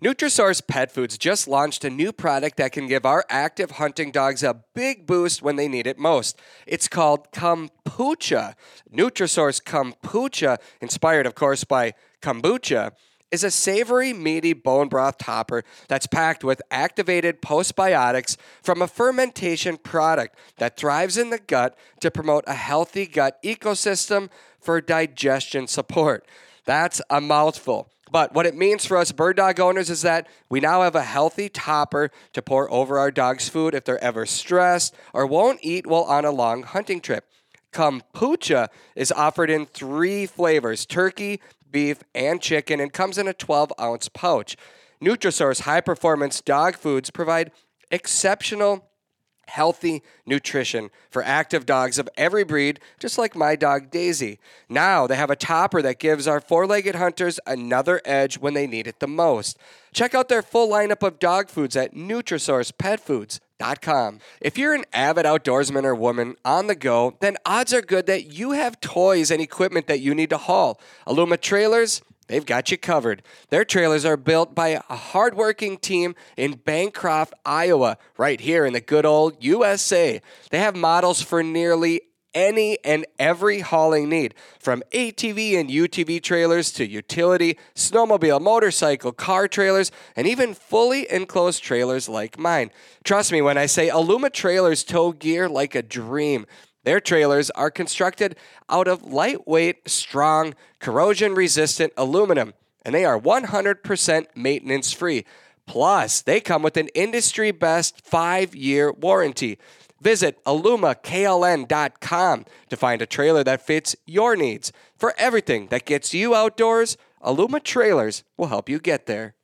Nutrisource Pet Foods just launched a new product that can give our active hunting dogs a big boost when they need it most. It's called Kombucha. Nutrisource Kombucha, inspired, of course, by kombucha, is a savory, meaty bone broth topper that's packed with activated postbiotics from a fermentation product that thrives in the gut to promote a healthy gut ecosystem for digestion support. That's a mouthful. But what it means for us bird dog owners is that we now have a healthy topper to pour over our dog's food if they're ever stressed or won't eat while on a long hunting trip. Kombucha is offered in three flavors turkey, beef, and chicken and comes in a 12 ounce pouch. Nutrisource high performance dog foods provide exceptional healthy nutrition for active dogs of every breed, just like my dog Daisy. Now they have a topper that gives our four legged hunters another edge when they need it the most. Check out their full lineup of dog foods at NutrisourcePetFoods.com. If you're an avid outdoorsman or woman on the go, then odds are good that you have toys and equipment that you need to haul. Aluma Trailers, They've got you covered. Their trailers are built by a hardworking team in Bancroft, Iowa, right here in the good old USA. They have models for nearly any and every hauling need, from ATV and UTV trailers to utility, snowmobile, motorcycle, car trailers, and even fully enclosed trailers like mine. Trust me when I say Aluma Trailers tow gear like a dream. Their trailers are constructed out of lightweight, strong, corrosion resistant aluminum, and they are 100% maintenance free. Plus, they come with an industry best five year warranty. Visit alumaklm.com to find a trailer that fits your needs. For everything that gets you outdoors, Aluma Trailers will help you get there.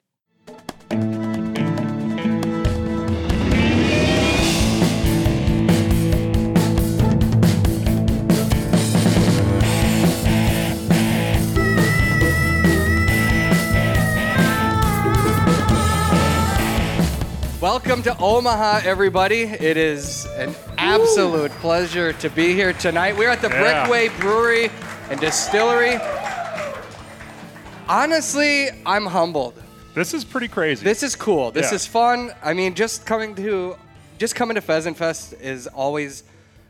Welcome to Omaha, everybody. It is an absolute pleasure to be here tonight. We're at the Yeah. Brickway Brewery and Distillery. Honestly, I'm humbled. This is pretty crazy. This is cool. This Yeah. is fun. I mean, just coming to just coming to Pheasant Fest is always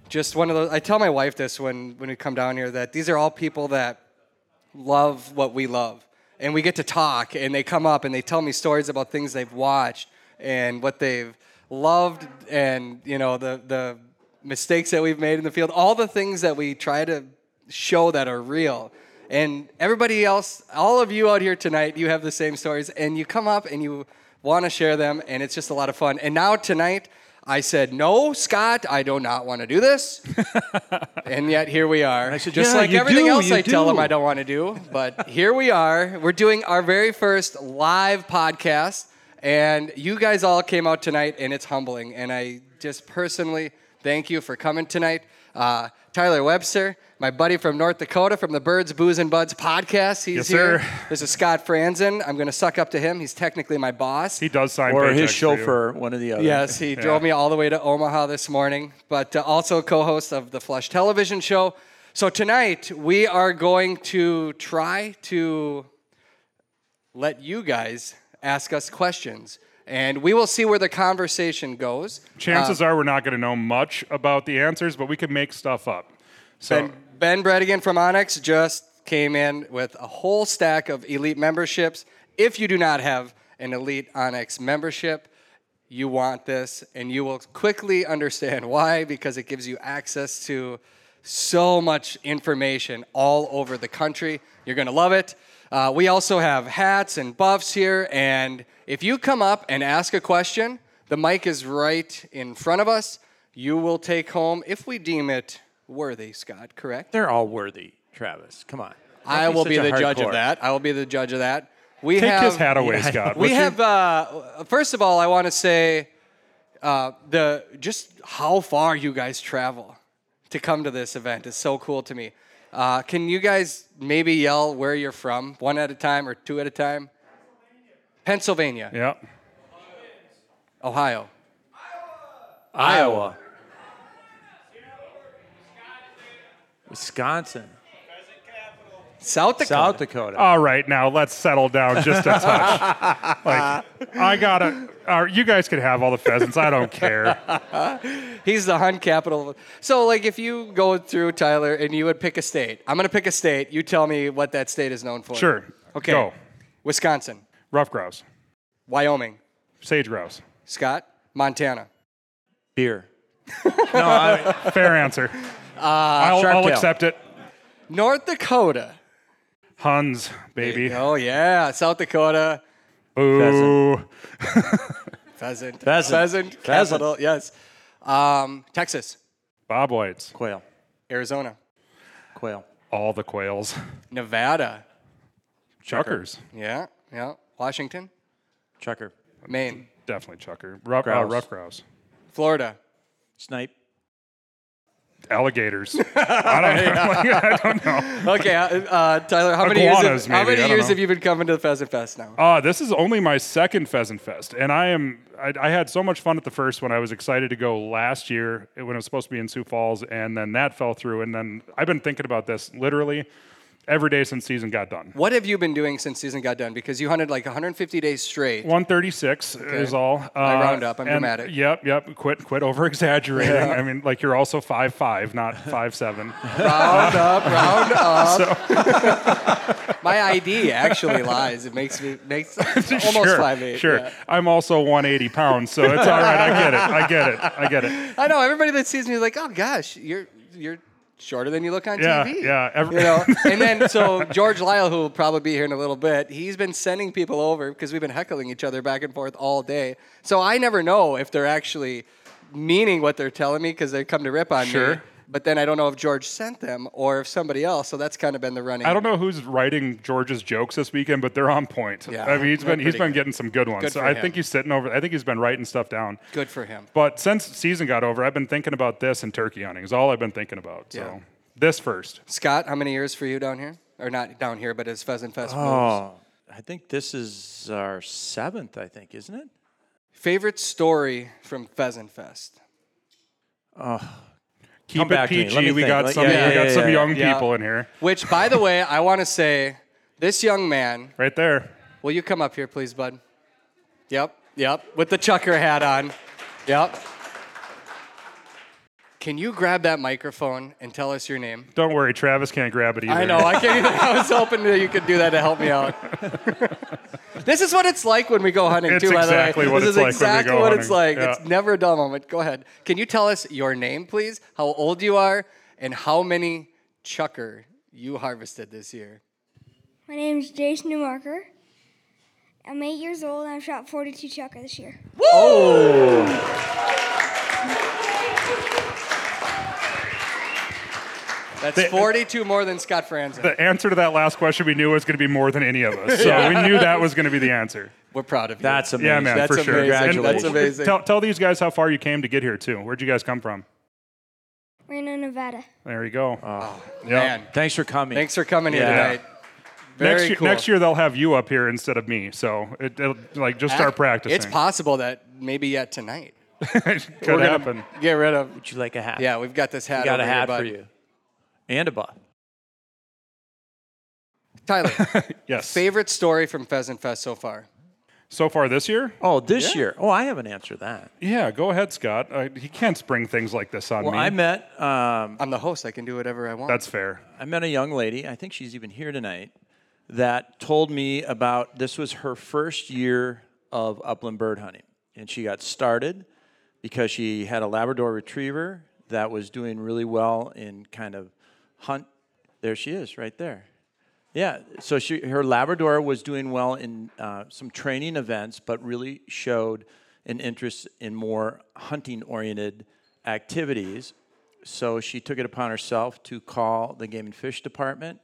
just one of those. I tell my wife this when when we come down here that these are all people that love what we love, and we get to talk, and they come up and they tell me stories about things they've watched and what they've loved, and you know the the mistakes that we've made in the field, all the things that we try to show that are real. And everybody else, all of you out here tonight, you have the same stories, and you come up and you want to share them, and it's just a lot of fun. And now tonight, I said, No, Scott, I do not want to do this. and yet here we are. I said, just "Yeah, like everything do, else I tell them. I don't want to do. But here we are. We're doing our very first live podcast. And you guys all came out tonight, and it's humbling. And I just personally thank you for coming tonight. Uh, Tyler Webster, my buddy from North Dakota from the Birds, Booze, and Buds podcast. He's Yes, here. sir. This is Scott Fransen. I'm going to suck up to him. He's technically my boss. he does sign or his paychecks for you. chauffeur, one or the other. Yes, he drove me all the way to Omaha this morning, but uh, also co-host of the Flush Television Show. So tonight we are going to try to let you guys ask us questions, and we will see where the conversation goes. Chances uh, are we're not going to know much about the answers, but we can make stuff up. So Ben, ben Bredigan from onX just came in with a whole stack of elite memberships. If you do not have an elite onX membership, you want this, and you will quickly understand why because it gives you access to so much information all over the country. You're going to love it. Uh, we also have hats and buffs here, and if you come up and ask a question, the mic is right in front of us. You will take home, if we deem it worthy, Scott, correct? They're all worthy, Travis. Come on. Don't I will be the judge hardcore. of that. I will be the judge of that. We take have, his hat away, Yeah, Scott. We have. Uh, first of all, I want to say uh, the just how far you guys travel to come to this event is so cool to me. Uh, can you guys maybe yell where you're from, one at a time or two at a time? Pennsylvania, Yeah. Ohio, Iowa. Wisconsin. South Dakota. South Dakota. All right, now let's settle down just a touch. like, I gotta. Uh, you guys could have all the pheasants. I don't care. He's the hunt capital. So, like, if you go through Tyler and you would pick a state, I'm going to pick a state. You tell me what that state is known for. Sure. Okay. Go. Wisconsin, Rough grouse, Wyoming, sage grouse. Scott, Montana. Beer. no, I, Fair answer. I'll, I'll accept it. North Dakota. Huns, baby. Oh, yeah. South Dakota. Ooh. Pheasant. Pheasant. Pheasant. Capital. Yes. Um, Texas. Bob Whites. quail. Arizona. Quail. All the quails. Nevada. Chukars. Yeah. Yeah. Washington. Chukar. Maine. Definitely chukar. Rough, uh, rough grouse. Florida. Snipe. Alligators. I don't know. I don't know. Okay, uh, uh, Tyler, how many years, have, how maybe, I many don't years know. have you been coming to the Pheasant Fest now? Uh, this is only my second Pheasant Fest, and I am I, I had so much fun at the first one. I was excited to go last year when it was supposed to be in Sioux Falls, and then that fell through. And then I've been thinking about this literally every day since season got done. What have you been doing since season got done? Because you hunted like 150 days straight. 136 is all. Uh, I round up. I'm and- dramatic. Yep, yep. Quit, quit over exaggerating. I mean, like you're also five five, not five seven. Round up, round up. My ID actually lies. It makes me makes almost sure, five eight. Sure. yeah. I'm also 180 pounds, so it's all right. I get it. I get it. I get it. I know everybody that sees me is like, oh gosh, you're you're shorter than you look on Yeah, TV. yeah. Every, You know, and then so George Lyle, who will probably be here in a little bit, he's been sending people over because we've been heckling each other back and forth all day. So I never know if they're actually meaning what they're telling me because they come to rip on me. Sure. But then I don't know if George sent them or if somebody else. So that's kind of been the running. I don't know who's writing George's jokes this weekend, but they're on point. Yeah, I mean, he's they're been he's pretty been good. getting some good ones. Good so for I him. think he's sitting over. I think he's been writing stuff down. Good for him. But since season got over, I've been thinking about this and turkey hunting. Is all I've been thinking about. So Yeah. this first. Scott, how many years for you down here? Or not down here, but as Pheasant Fest moves? Oh, I think this is our seventh. I think, isn't it? Favorite story from Pheasant Fest? Keep Come it back to me. PG. Me we think. got some. yeah, we yeah, got some yeah, young yeah. people in here. Which, by the way, I want to say, this young man. Right there. Will you come up here, please, bud? Yep, yep, with the chukar hat on. Yep. Can you grab that microphone and tell us your name? Don't worry, Travis can't grab it either. I know, I can't even. I was hoping that you could do that to help me out. this is what it's like when we go hunting, It's too, by the way. what this it's is like when we exactly go what it's hunting. like. It's never a dull moment. Go ahead. Can you tell us your name, please? How old you are, and how many chukar you harvested this year? My name is Jason Newmarker. I'm eight years old and I've shot 42 chukar this year. Oh! That's The- 42 more than Scott Fransen. The answer to that last question we knew was going to be more than any of us. So we knew that was going to be the answer. We're proud of you. That's amazing. Yeah, man, That's for sure. amazing. And Congratulations. That's amazing. Tell, tell these guys how far you came to get here too. Where'd you guys come from? Reno, Nevada. There you go. Oh, oh Yep. Man, Thanks for coming. thanks for coming here tonight. Very next year, cool. next year they'll have you up here instead of me. So it, it'll like just start Ac- practicing. It's possible that maybe yet tonight. Could We're happen. Get rid of. Would you like a hat? Yeah, we've got this hat. We got a over here, hat bud. for you. And a buff. Tyler, Yes. favorite story from Pheasant Fest so far? So far this year? Oh, this year. Oh, I haven't answered that. Yeah, go ahead, Scott. Uh, he can't spring things like this on Well, me. I met um, I'm the host. I can do whatever I want. That's fair. I met a young lady. I think she's even here tonight. That told me about this was her first year of upland bird hunting, and she got started because she had a Labrador Retriever that was doing really well in kind of hunt. There she is, right there. Yeah, so she her Labrador was doing well in uh, some training events, but really showed an interest in more hunting-oriented activities. So she took it upon herself to call the Game and Fish Department,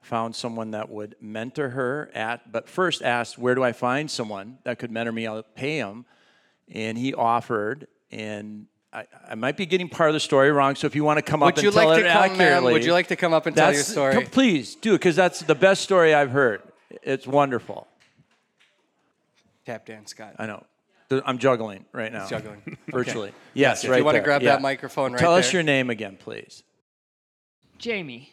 found someone that would mentor her at, but first asked, where do I find someone that could mentor me? I'll pay him. And he offered, and I, I might be getting part of the story wrong. So if you want to come would up and you tell like it to come, ma'am? accurately, Would you like to come up and tell your story? come- please do, because that's the best story I've heard. It's wonderful. Tap dance, Scott. I know. I'm juggling right now. juggling. Virtually. Yes, if right you wanna grab Yeah. that microphone right Tell us there. your name again, please. Jamie.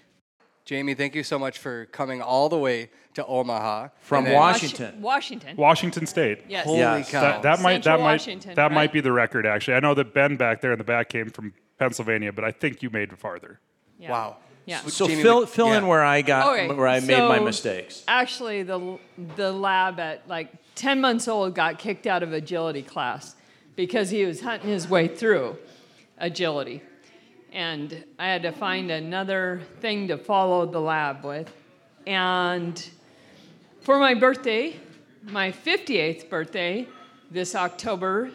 Jamie, thank you so much for coming all the way to Omaha From then- Washington. Washington. Washington State. Yes. Holy Yes. cow! That, that might that Central might Washington, that might be the record actually. I know that Ben back there in the back came from Pennsylvania, but I think you made it farther. Yeah. wow. Yeah. So Jamie, fill would- fill in where I got Okay, where I made my mistakes. Actually, the the lab at like 10 months old got kicked out of agility class because he was hunting his way through agility, and I had to find another thing to follow the lab with, and for my birthday, my 58th birthday, this October,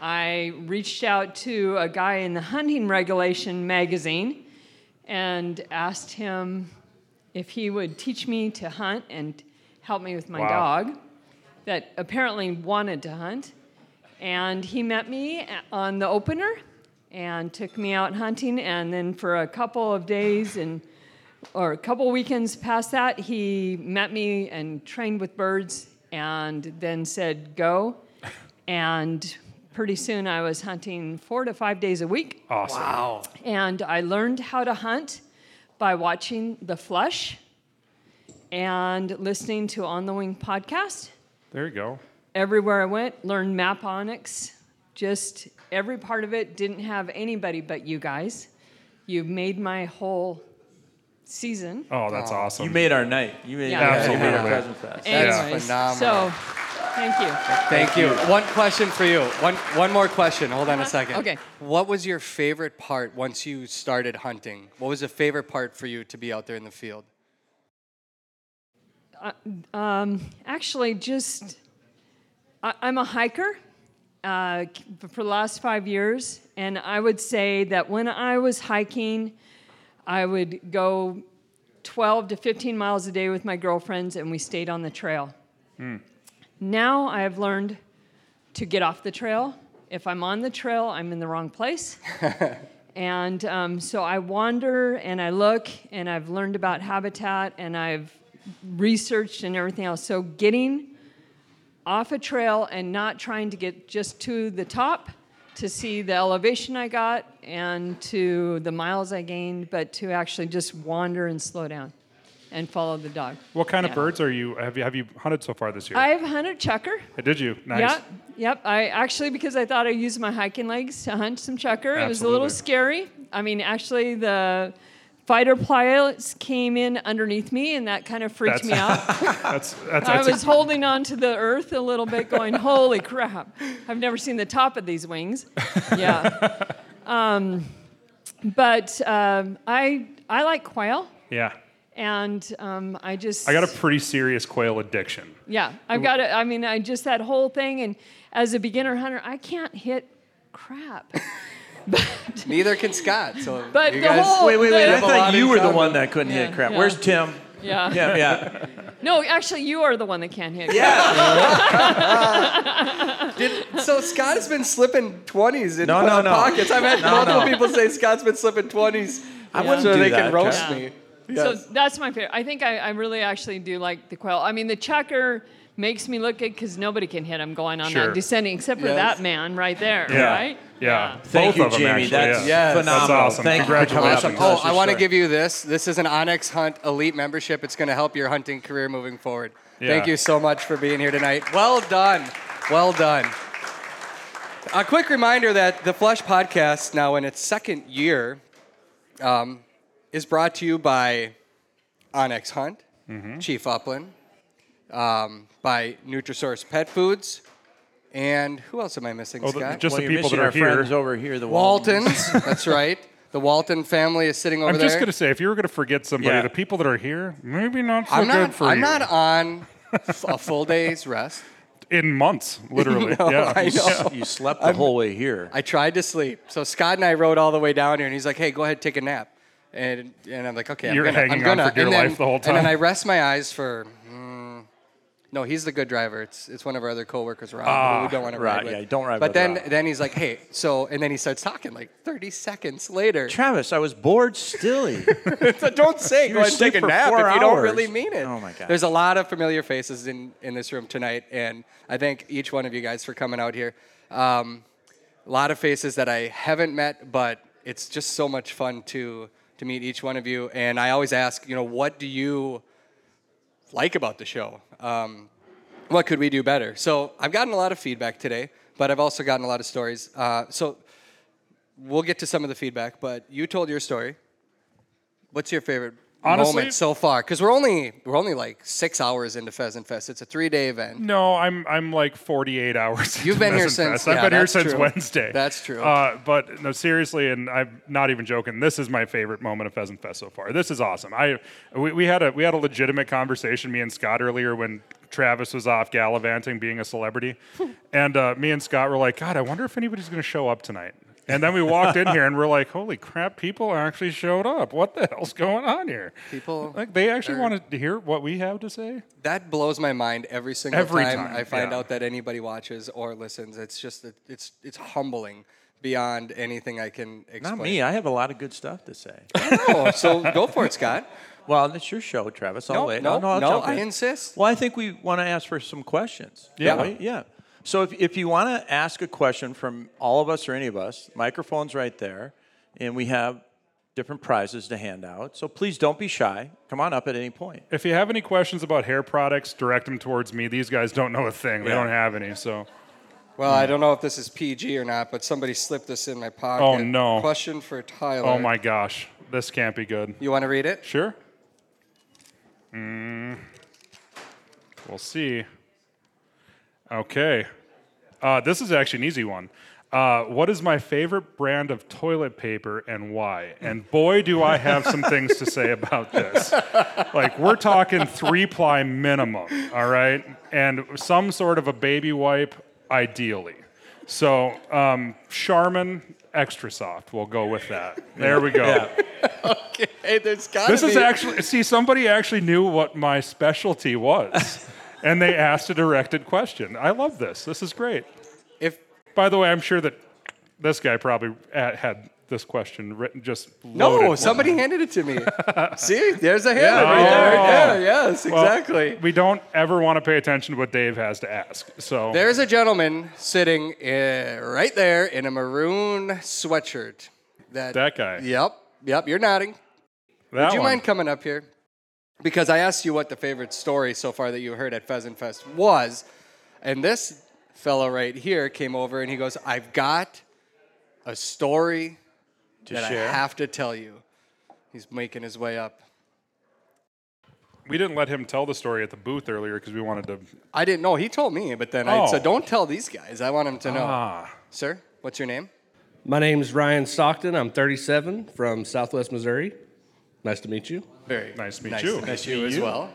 I reached out to a guy in the Hunting Regulation magazine and asked him if he would teach me to hunt and help me with my Wow. dog that apparently wanted to hunt. And he met me on the opener and took me out hunting. And then for a couple of days and or a couple weekends past that, he met me and trained with birds and then said, go. And pretty soon I was hunting four to five days a week. Awesome. Wow. And I learned how to hunt by watching The Flush and listening to On the Wing podcast. There you go. Everywhere I went, learned map onX. Just every part of it didn't have anybody but you guys. You've made my whole season. Oh, that's awesome. You made our night. You made, Yeah. you made our Absolutely. Pheasant Fest. That's Anyways, phenomenal. So, thank you. Thank you. One question for you. One one more question. Hold on a second. Okay. What was your favorite part once you started hunting? What was the favorite part for you to be out there in the field? Um, actually, just I, I'm a hiker uh, for the last five years, and I would say that when I was hiking, I would go 12 to 15 miles a day with my girlfriends, and we stayed on the trail. Now I have learned to get off the trail. If I'm on the trail, I'm in the wrong place. And um, so I wander and I look and I've learned about habitat and I've researched and everything else. So getting off a trail and not trying to get just to the top to see the elevation I got and to the miles I gained, but to actually just wander and slow down and follow the dog. What kind Yeah. of birds are you have you have you hunted so far this year? I've hunted chukar. Uh, did you? Nice. Yep, yep. I actually because I thought I used my hiking legs to hunt some chukar. It was a little scary. I mean, actually, the fighter pilots came in underneath me, and that kind of freaked me out. That's that's, I was holding on to the earth a little bit, going, "Holy crap! I've never seen the top of these wings." Yeah. Um, but um, I I like quail, yeah. and um, I just I got a pretty serious quail addiction. yeah, I've got it. I mean, I just that whole thing, and as a beginner hunter, I can't hit crap. But Neither can Scott. So But you the guys, whole- Wait, wait, wait! We I have a lot thought you were the one that couldn't Yeah, hit crap. yeah. Where's Tim? yeah, Yeah, yeah. no, actually, you are the one that can't hit. Crap. Yeah. So Scott has been slipping twenties in No, no, no. pockets. I've had No, multiple no. people say Scott's been slipping twenties. I wouldn't so do they that, can roast Chuck. me. So that's my favorite. I think I, I really actually do like the quail. I mean, the chukar makes me look good because nobody can hit him going on Sure. that descending, except for Yes. that man right there, Yeah. right? Yeah. Thank Both you, of them, Jamie. actually, That's yeah. Yes. phenomenal. That's awesome. Thank you for coming up Congratulations. and telling Oh, I want to give you this. This is an onX Hunt Elite membership. It's going to help your hunting career moving forward. Thank you so much for being here tonight. Well done. Well done. A quick reminder that the Flush Podcast, now in its second year, um, is brought to you by onX Hunt, Mm-hmm. Chief Upland, um, by Nutrisource Pet Foods, and who else am I missing, Oh, the- Scott? just Well, the people that are our here. friends over here, the Waltons. Waltons. That's right. The Walton family is sitting over there. I'm there. just gonna say, if you were gonna forget somebody, Yeah. the people that are here, maybe not so I'm good not. for I'm you. not on a full day's rest. in months, literally. No, yeah. I know. You slept the whole way here. I tried to sleep. So Scott and I rode all the way down here, and he's like, "Hey, go ahead, take a nap." And and I'm like, "Okay, I'm You're gonna, hanging I'm on gonna." for dear and then, life the whole time. And then. I rest my eyes for. mm, no, he's the good driver. It's it's one of our other coworkers, Rob, Ah, who we don't want to right, ride with. yeah, don't ride But then Rob. then he's like, "Hey," so and then he starts talking like 30 seconds later. Travis, I was bored stilly. So don't say You go and take a nap if you don't really mean it. Oh, my God. There's a lot of familiar faces in, in this room tonight, and I thank each one of you guys for coming out here. Um, a lot of faces that I haven't met, but it's just so much fun to to meet each one of you. And I always ask, you know, what do you like about the show? Um, what could we do better? So I've gotten a lot of feedback today, but I've also gotten a lot of stories. Uh, so we'll get to some of the feedback, but you told your story. What's your favorite Honestly- moment so far? Because we're only we're only like six hours into Pheasant Fest. It's a three day event. No, I'm I'm like 48 hours. You've into been here Pheasant since- Fest. I've yeah, been here that's since true. Wednesday. That's true. Uh, but no, seriously, and I'm not even joking. This is my favorite moment of Pheasant Fest so far. This is awesome. I we, we had a we had a legitimate conversation, me and Scott earlier when Travis was off gallivanting, being a celebrity, and uh, me and Scott were like, God, I wonder if anybody's going to show up tonight. And then we walked in here and we're like, holy crap, people actually showed up. What the hell's going on here? People like they actually are- wanted to hear what we have to say. That blows my mind every single Every time, time, I find yeah. out that anybody watches or listens. It's just it- it's it's humbling beyond anything I can explain. Not me. I have a lot of good stuff to say. Oh, so go for it, Scott. well, it's your show, Travis. I'll No, wait. no, I'll no, I insist. Well, I think we want to ask for some questions. Yeah. Yeah. So if, if you want to ask a question from all of us or any of us, microphone's right there, and we have different prizes to hand out. So please don't be shy. Come on up at any point. If you have any questions about hair products, direct them towards me. These guys don't know a thing. They Yeah. don't have any. So Well, I don't know if this is PG or not, but somebody slipped this in my pocket. Oh, no. Question for Tyler. Oh my gosh, this can't be good. You want to read it? Sure. Mm, we'll see. Okay. Uh, this is actually an easy one. Uh, what is my favorite brand of toilet paper and why? And boy, do I have some things to say about this. Like, we're talking three ply minimum, all right? And some sort of a baby wipe, ideally. So, um, Charmin Extra Soft, we'll go with that. There we go. Okay. Hey, there's got This is actually see somebody actually knew what my specialty was, and they asked a directed question. I love this. This is great. if By the way, I'm sure that this guy probably had this question written just no, somebody handed it to me. See, there's a hand right there, right there. Yes, Well, exactly. We don't ever want to pay attention to what Dave has to ask. So There's a gentleman sitting uh, right there in a maroon sweatshirt. That that guy. Yep, yep. You're nodding. that Would you one. mind coming up here? Because I asked you what the favorite story so far that you heard at Pheasant Fest was, and this fellow right here came over and he goes, "I've got a story To that share. I have to tell you." He's making his way up. we didn't let him tell the story at the booth earlier because we wanted to. I didn't know. He told me, but then I Oh. said, "Don't tell these guys. I want him to know." Ah, Sir, what's your name? My name's Ryan Stockton. I'm 37 from Southwest Missouri. Nice to meet you. Very Nice to meet you. nice you. To meet you as well.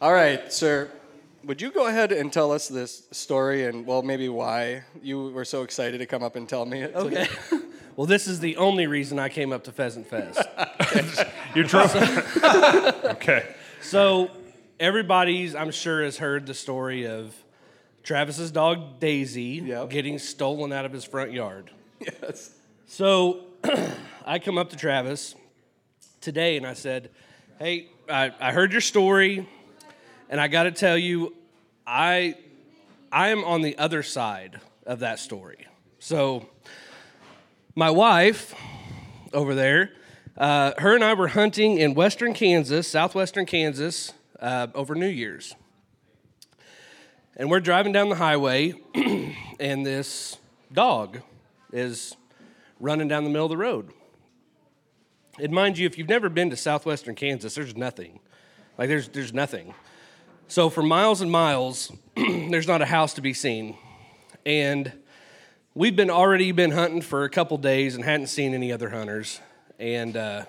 All right, sir. Would you go ahead and tell us this story and well, maybe why you were so excited to come up and tell me it? Okay. well, this is the only reason I came up to Pheasant Fest. you drove. okay. so, everybody's, I'm sure, has heard the story of Travis's dog Daisy Yep. getting stolen out of his front yard. Yes. So I come up to Travis today and I said, Hey, I, I heard your story, and I got to tell you, I, I am on the other side of that story. So, my wife over there, uh, her and I were hunting in western Kansas, southwestern Kansas, uh, over New Year's. And we're driving down the highway, and this dog is running down the middle of the road. And mind you, if you've never been to southwestern Kansas, there's nothing. Like there's there's nothing. So for miles and miles, there's not a house to be seen. And we've been already been hunting for a couple days and hadn't seen any other hunters. And uh,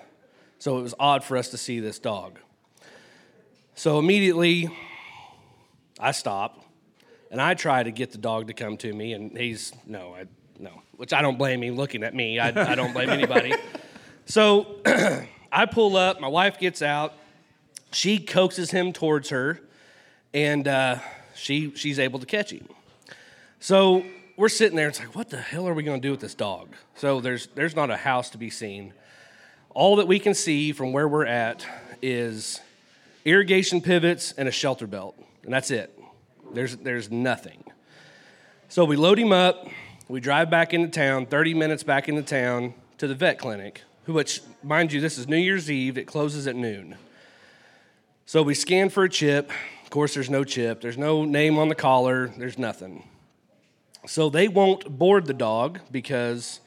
so it was odd for us to see this dog. So immediately, I stop and I try to get the dog to come to me, and he's no, I no, which I don't blame him looking at me. I, I don't blame anybody. So I pull up, my wife gets out, she coaxes him towards her, and uh, she she's able to catch him. So we're sitting there, it's like, what the hell are we gonna do with this dog? So there's there's not a house to be seen. All that we can see from where we're at is irrigation pivots and a shelter belt, and that's it. There's, there's nothing. So we load him up, we drive back into town, 30 minutes back into town to the vet clinic which, mind you, this is New Year's Eve. It closes at noon. So we scan for a chip. Of course, there's no chip. There's no name on the collar. There's nothing. So they won't board the dog because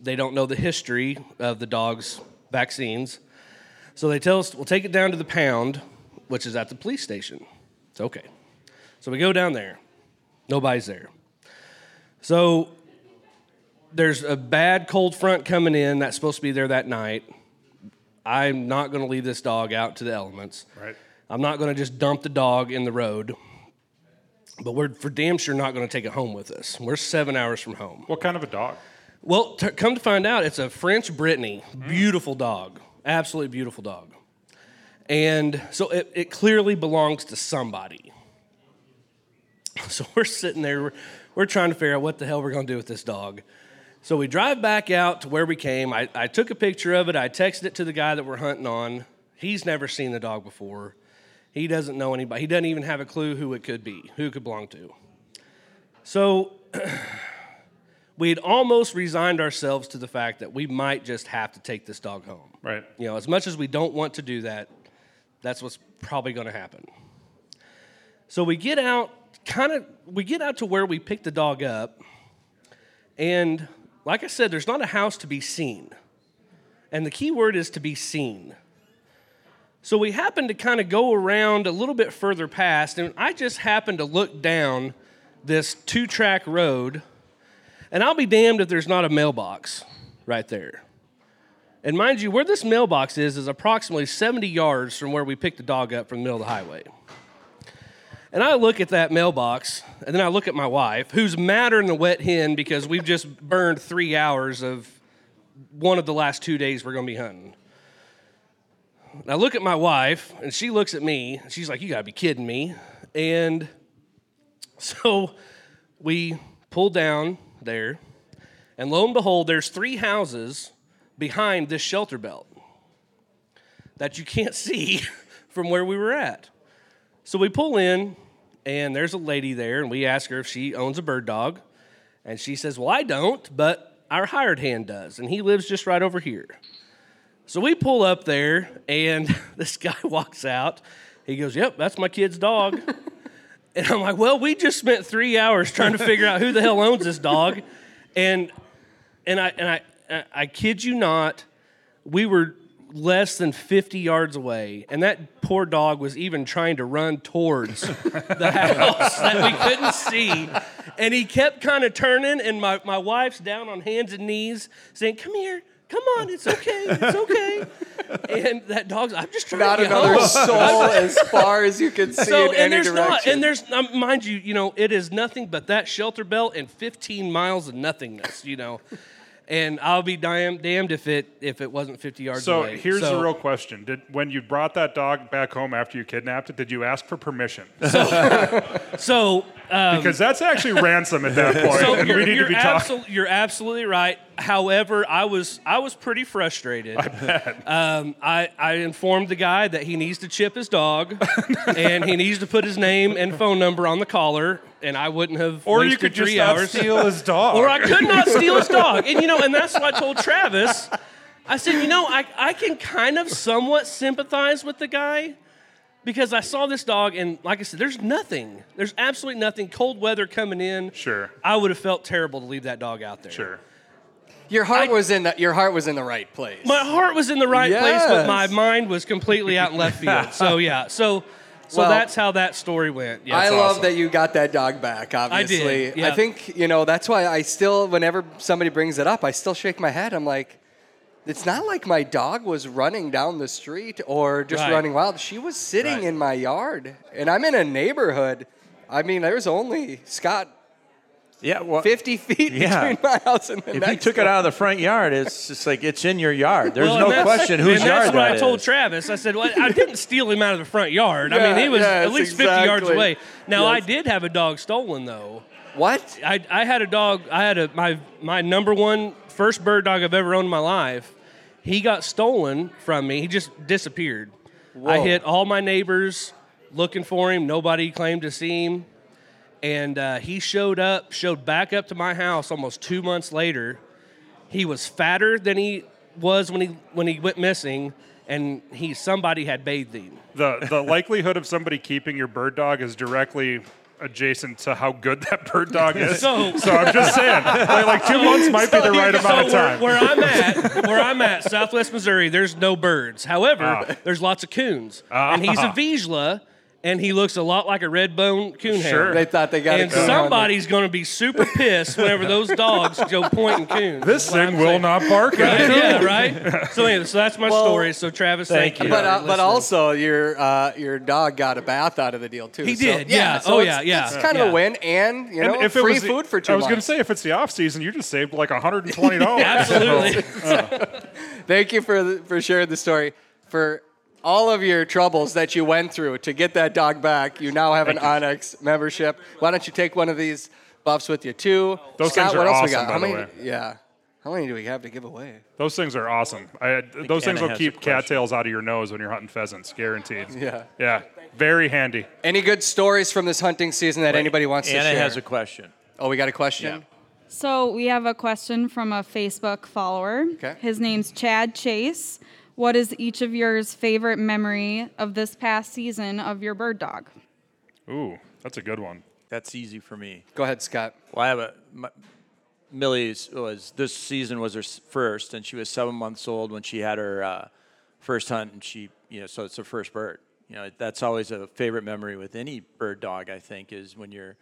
they don't know the history of the dog's vaccines. So they tell us, we'll take it down to the pound, which is at the police station. It's okay. So we go down there. Nobody's there. So there's a bad cold front coming in that's supposed to be there that night. I'm not going to leave this dog out to the elements. Right. I'm not going to just dump the dog in the road. But we're for damn sure not going to take it home with us. We're seven hours from home. What kind of a dog? Well, t- come to find out, it's a French Brittany. Beautiful dog. Absolutely beautiful dog. And so it, it clearly belongs to somebody. So we're sitting there, we're, we're trying to figure out what the hell we're going to do with this dog. So we drive back out to where we came. I, I took a picture of it. I texted it to the guy that we're hunting on. He's never seen the dog before. He doesn't know anybody. He doesn't even have a clue who it could be, who it could belong to. So we had almost resigned ourselves to the fact that we might just have to take this dog home. Right. You know, as much as we don't want to do that, that's what's probably going to happen. So we get out, kind of, we get out to where we picked the dog up, and like I said, there's not a house to be seen. And the key word is to be seen. So we happened to kind of go around a little bit further past, and I just happened to look down this two track road, and I'll be damned if there's not a mailbox right there. And mind you, where this mailbox is, is approximately 70 yards from where we picked the dog up from the middle of the highway. And I look at that mailbox, and then I look at my wife, who's madder than a wet hen because we've just burned three hours of one of the last two days we're going to be hunting. And I look at my wife, and she looks at me. And she's like, You got to be kidding me. And so we pull down there, and lo and behold, there's three houses behind this shelter belt that you can't see from where we were at. So we pull in, and there's a lady there, and we ask her if she owns a bird dog. And she says, Well, I don't, but our hired hand does, and he lives just right over here. So we pull up there, and this guy walks out. He goes, Yep, that's my kid's dog. and I'm like, Well, we just spent three hours trying to figure out who the hell owns this dog. And and I and I I kid you not, we were less than 50 yards away, and that poor dog was even trying to run towards the house that we couldn't see. And he kept kind of turning, and my, my wife's down on hands and knees saying, Come here, come on, it's okay, it's okay. and that dog's, I'm just trying Not to get another home. soul as far as you can see So in and any there's direction. not, and there's um, mind you, you know, it is nothing but that shelter belt and 15 miles of nothingness, you know. And I'll be damned, damned if it if it wasn't 50 yards So away. here's So- here's the real question: Did when you brought that dog back home after you kidnapped it, did you ask for permission? So, um, Because that's actually ransom at that point, so and you're, we need to be talking. absol- you're absolutely right. However, I was I was pretty frustrated. I bet. Um, I, I informed the guy that he needs to chip his dog, and he needs to put his name and phone number on the collar, and I wouldn't have Or you could just three not steal his dog. or I could not steal his dog. And you know, and that's what I told Travis. I said, you know, I, I can kind of somewhat sympathize with the guy because I saw this dog, and like I said, there's nothing. There's absolutely nothing. Cold weather coming in. Sure. I would have felt terrible to leave that dog out there. Sure. your heart I- was in the, your heart was in the right place. My heart was in the right place, but my mind was completely out in left field. So yeah, so so Well, that's how that story went. Yeah, I love awesome. that you got that dog back. did, Obviously, I think you know that's why I still, whenever somebody brings it up, I still shake my head. I'm like, it's not like my dog was running down the street or just Right. running wild. She was sitting Right. in my yard, and I'm in a neighborhood. I mean, there's only Scott Yeah, well, 50 feet Yeah. between my house and the if next. you took it out of the front yard, it's just like it's in your yard. There's Well, no question whose and yard that's what that I told is. Travis. I said, well, I didn't steal him out of the front yard. I mean, he was yes, at least 50 yards away. Now, I did have a dog stolen, though. What? I, I had a dog, I had a my, my number one first bird dog I've ever owned in my life. He got stolen from me. He just disappeared. I hit all my neighbors looking for him. Nobody claimed to see him. And uh, he showed up, showed back up to my house almost two months later. He was fatter than he was when he when he went missing, and he somebody had bathed him. The the likelihood of somebody keeping your bird dog is directly adjacent to how good that bird dog is. So- I'm just saying, like, like two months might be the right amount of So where, time. where I'm at, where I'm at, Southwest Missouri, there's no birds. However, Ah. there's lots of coons, and he's a Vizsla, and he looks a lot like a red bone coon Sure. They thought they got and a coon somebody's going to be super pissed whenever those dogs go pointing coons. this That's thing will saying. not bark. Right? at yeah, right. So anyway, so that's my Well, story. So Travis, thank, thank you. you. But, uh, but also your uh, your dog got a bath out of the deal too. He so- did, yeah. so Oh, it's- yeah, yeah. It's kind of a win, and you know, And if it free was the- food for two I was going to say, if it's the off season, you just saved like 120 dollars. absolutely. Thank you for the, for sharing the story. For all of your troubles that you went through to get that dog back, you now have an onX membership. Why don't you take one of these buffs with you too? Those Scott, things are what else we awesome, got? by the many? way. Yeah. How many do we have to give away? Those things are awesome. I, those things Anna will has keep question. cattails out of your nose when you're hunting pheasants, guaranteed. Yeah. Yeah, very handy. Any good stories from this hunting season that anybody wants to share? Anna share? has a question. oh, we got a question. So we have a question from a Facebook follower. Okay. His name's Chad Chase. What is each of yours favorite memory of this past season of your bird dog? Ooh, that's a good one. That's easy for me. Go ahead, Scott. Well, I have a my, Millie's was this season was her first, and she was seven months old when she had her uh, first hunt, and she you know so it's her first bird. You know that's always a favorite memory with any bird dog. I think is when you're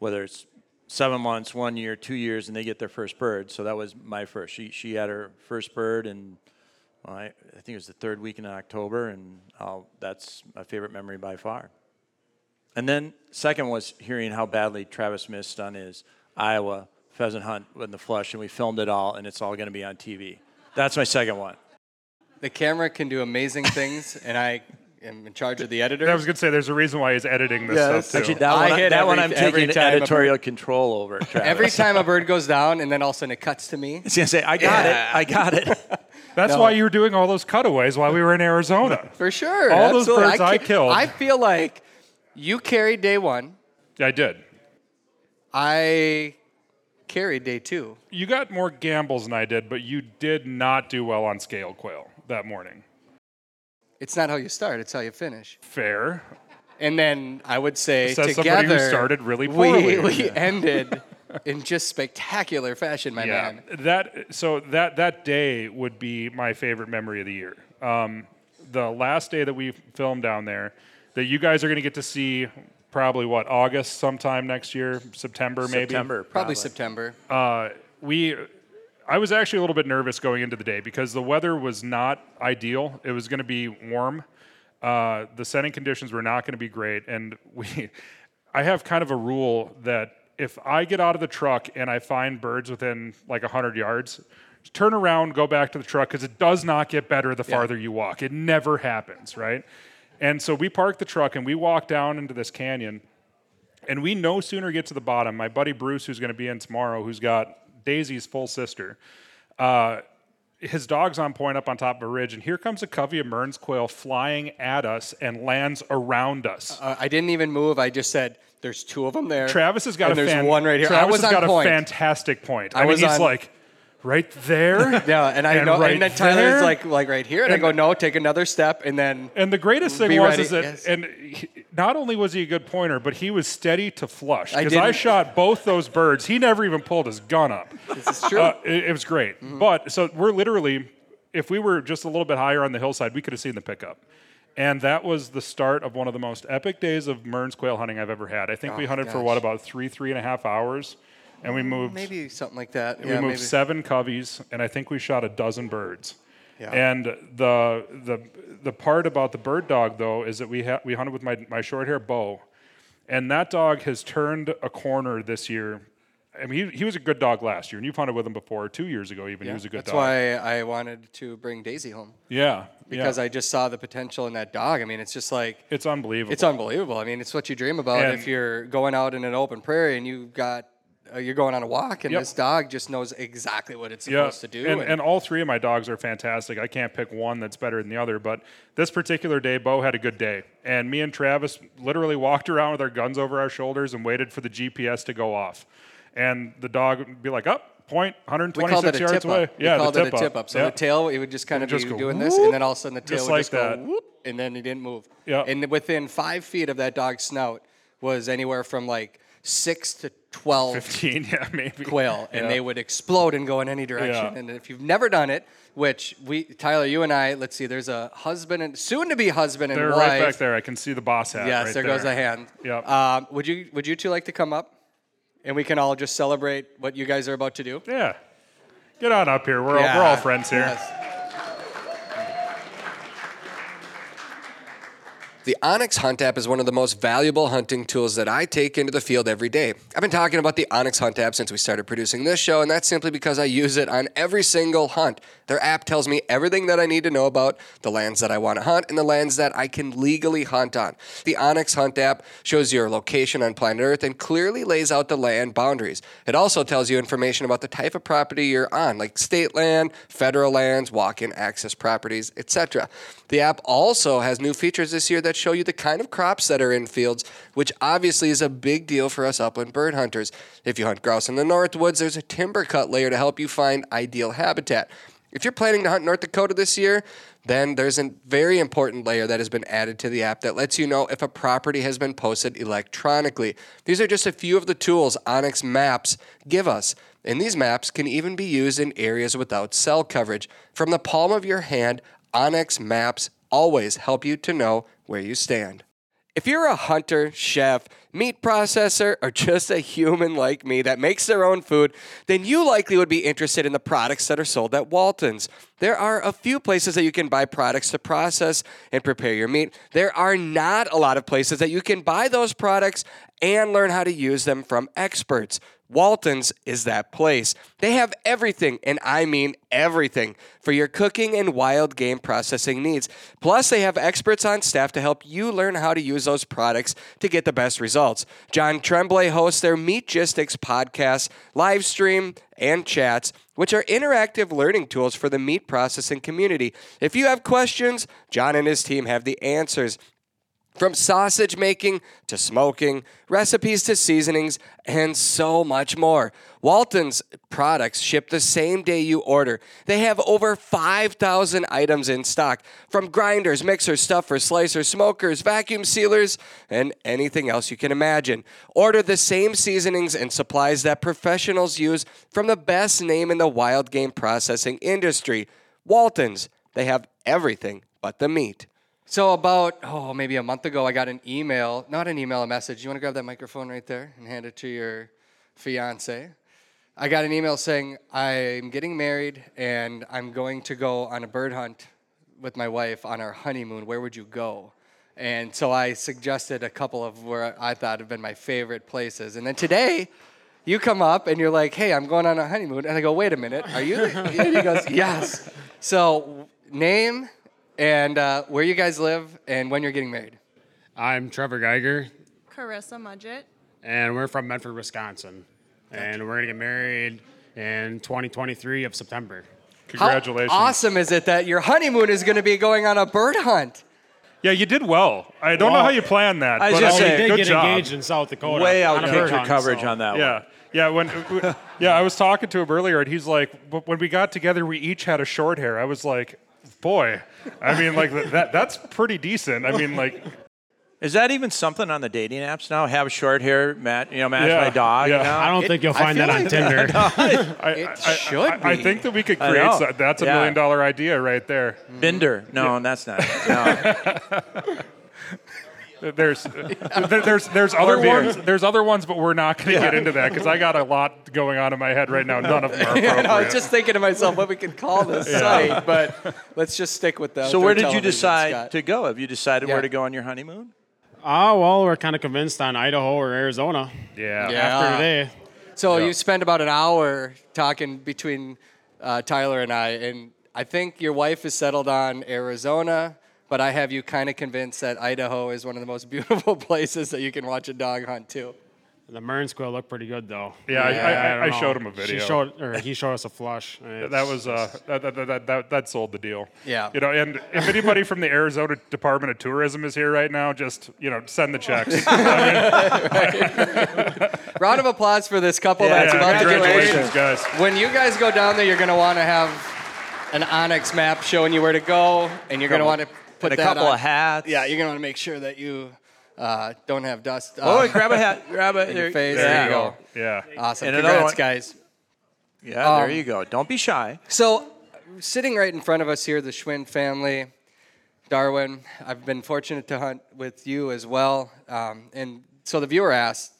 whether it's seven months, one year, two years, and they get their first bird. So that was my first. She she had her first bird, and well, I, I think it was the third week in October, and I'll, that's my favorite memory by far. And then second was hearing how badly Travis missed on his Iowa pheasant hunt in the flush, and we filmed it all, and it's all going to be on TV. That's my second one. The camera can do amazing things, and I am in charge of the editor. I was going to say, there's a reason why he's editing this Yes. stuff too. Actually, that I one, hit that one I'm every taking time a editorial control over. Travis. Every time a bird goes down, and then all of a sudden it cuts to me. I was gonna say, I got Yeah. it. I got it. That's why you were doing all those cutaways while we were in Arizona. For sure. All those birds I ca- killed. I feel like you carried day one. I did. I carried day two. You got more Gambel's than I did, but you did not do well on scale quail that morning. It's not how you start; it's how you finish. Fair. And then I would say Says somebody together who started really we, poorly. we ended in just spectacular fashion, my Yeah, man. that so that that day would be my favorite memory of the year. Um, the last day that we filmed down there, that you guys are going to get to see probably what August sometime next year, September maybe. September, Probably September. Uh, we I was actually a little bit nervous going into the day because the weather was not ideal. It was going to be warm. Uh, the setting conditions were not going to be great, and we. I have kind of a rule that if I get out of the truck and I find birds within like 100 yards, turn around, go back to the truck because it does not get better the farther you walk. It never happens, right? And so we park the truck and we walk down into this canyon, and we no sooner get to the bottom. My buddy Bruce, who's going to be in tomorrow, who's got Daisy's full sister, uh, his dog's on point up on top of a ridge, and here comes a covey of Mearns quail flying at us and lands around us. Uh, I didn't even move. I just said, "There's two of them there." Travis has got and a there's fan- one right here. Travis I was has on got point. a fantastic point. I, I mean, was he's on- like right there. Yeah, and I And know, right and then Tyler's there. like, like right here, and, I go, no, take another step, and then And the greatest thing was ready, is that, yes. and he, not only was he a good pointer, but he was steady to flush. Because I, didn't- shot both those birds. He never even pulled his gun up. this is true. Uh, it, it was great. But so we're literally, if we were just a little bit higher on the hillside, we could have seen the pickup. And that was the start of one of the most epic days of Mearns quail hunting I've ever had. I think we Oh, hunted for what about three, three and a half hours, and we moved maybe something like that. we yeah, moved maybe. seven coveys, and I think we shot a dozen birds. Yeah. And the the the part about the bird dog though is that we ha- we hunted with my my short hair bow, and that dog has turned a corner this year. I mean, he, he was a good dog last year, and you've hunted with him before, two years ago even. he was a good That's dog. That's why I wanted to bring Daisy home yeah, because yeah. I just saw the potential in that dog. I mean, it's just like it's unbelievable. it's unbelievable. I mean, it's what you dream about And- if you're going out in an open prairie and you've got Uh, you're going on a walk, and Yep. this dog just knows exactly what it's yeah, supposed to do. And, and all three of my dogs are fantastic. I can't pick one that's better than the other. But this particular day, Bo had a good day. And me and Travis literally walked around with our guns over our shoulders and waited for the GPS to go off. And the dog would be like, up, point, We it 126 a yards tip away. up. Yeah, we called the it a tip up. So Yeah. the tail, it would just kind of just be go doing this, and then all of a sudden the tail Just would like just go that. whoop, and then it didn't move. Yeah. And within five feet of that dog's snout was anywhere from like six to twelve 15, yeah, maybe. quail, and Yeah. they would explode and go in any direction. Yeah. And if you've never done it, which we, Tyler, you and I, let's see, there's a husband and soon to be husband and They're wife. right back there. I can see the boss hat. Yes, right there, goes the hand. Yep. Um, would you Would you two like to come up, and we can all just celebrate what you guys are about to do? Yeah. Get on up here. We're, all, we're all friends here. Yes. The onX Hunt app is one of the most valuable hunting tools that I take into the field every day. I've been talking about the onX Hunt app since we started producing this show, and that's simply because I use it on every single hunt. Their app tells me everything that I need to know about the lands that I want to hunt and the lands that I can legally hunt on. The onX Hunt app shows your location on planet Earth and clearly lays out the land boundaries. It also tells you information about the type of property you're on, like state land, federal lands, walk-in access properties, etc. The app also has new features this year that show you the kind of crops that are in fields, which obviously is a big deal for us upland bird hunters. If you hunt grouse in the North Woods, there's a timber cut layer to help you find ideal habitat. If you're planning to hunt North Dakota this year, then there's a very important layer that has been added to the app that lets you know if a property has been posted electronically. These are just a few of the tools onX Maps give us. And these maps can even be used in areas without cell coverage. From the palm of your hand, onX Maps always help you to know where you stand. If you're a hunter, chef, meat processor, or just a human like me that makes their own food, then you likely would be interested in the products that are sold at Walton's. There are a few places that you can buy products to process and prepare your meat. There are not a lot of places that you can buy those products and learn how to use them from experts. Walton's is that place. They have everything, and I mean everything, for your cooking and wild game processing needs. Plus, they have experts on staff to help you learn how to use those products to get the best results. John Tremblay hosts their Meatgistics podcast, live stream, and chats, which are interactive learning tools for the meat processing community. If you have questions, John and his team have the answers. From sausage making to smoking, recipes to seasonings, and so much more. Walton's products ship the same day you order. They have over 5,000 items in stock, from grinders, mixers, stuffers, slicers, smokers, vacuum sealers, and anything else you can imagine. Order the same seasonings and supplies that professionals use from the best name in the wild game processing industry. Walton's. They have everything but the meat. So about oh maybe a month ago, I got an email, not an email, a message. You want to grab that microphone right there and hand it to your fiance? I got an email saying I'm getting married and I'm going to go on a bird hunt with my wife on our honeymoon. Where would you go? And so I suggested a couple of where I thought have been my favorite places. And then today, you come up and you're like, "Hey, I'm going on a honeymoon," and I go, "Wait a minute, are you?" The-? and he goes, "Yes." So name and uh, where you guys live and when you're getting married. I'm Trevor Geiger, Carissa Mudgett. and we're from Medford, Wisconsin. And we're going to get married in 2023 of September. Congratulations. How awesome is it that your honeymoon is going to be going on a bird hunt? Yeah, you did well. I don't know how you planned that. I was but just I mean, saying- we did good get job. engaged in South Dakota. Way on a outkicked your coverage so- on that one. Yeah. Yeah, when yeah, I was talking to him earlier, and he's like, when we got together, we each had a short hair." I was like, "Boy, I mean, like that that's pretty decent." I mean, like, Is that even something on the dating apps now? Have short hair, Matt. You know, match Yeah, my dog. yeah. You know? I don't think you'll find feel that on like- Tinder. I, It I- should I, I be. think that we could create know. so- that's a Yeah. million dollar idea right there. Binder. No, that's not. it. No. There's there, there's there's other beer. ones. There's other ones, but we're not going to get into that because I got a lot going on in my head right now. None of them are Yeah, appropriate. I was just thinking to myself what we could call this site, but let's just stick with that. so where did you decide to go? Have you decided Yeah. where to go on your honeymoon? Oh, well, we're kind of convinced on Idaho or Arizona yeah. Yeah. after today. So Yeah. you spend about an hour talking between uh, Tyler and I, and I think your wife is settled on Arizona, but I have you kind of convinced that Idaho is one of the most beautiful places that you can watch a dog hunt too. The Mearns quail looked pretty good though. Yeah, I- I- don't I showed him a She video. showed, or he showed us a flush. and That was uh, that, that, that, that, that sold the deal. Yeah. You know, and if anybody from the Arizona Department of Tourism is here right now, just you know, send the checks. Round of applause for this couple Yeah, that's about to get congratulations, guys. When you guys go down there, you're going to want to have an onX map showing you where to go, and you're going to want to put and a that couple on. of hats. Yeah, you're going to want to make sure that you uh, don't have dust. Oh, uh, and grab a hat. Grab it. in your face. There There you you go. go. Yeah. Awesome. And Congrats, guys. Yeah, there Um, you go. Don't be shy. So, sitting right in front of us here, the Schwind family, Darwin. I've been fortunate to hunt with you as well. Um, and so the viewer asked,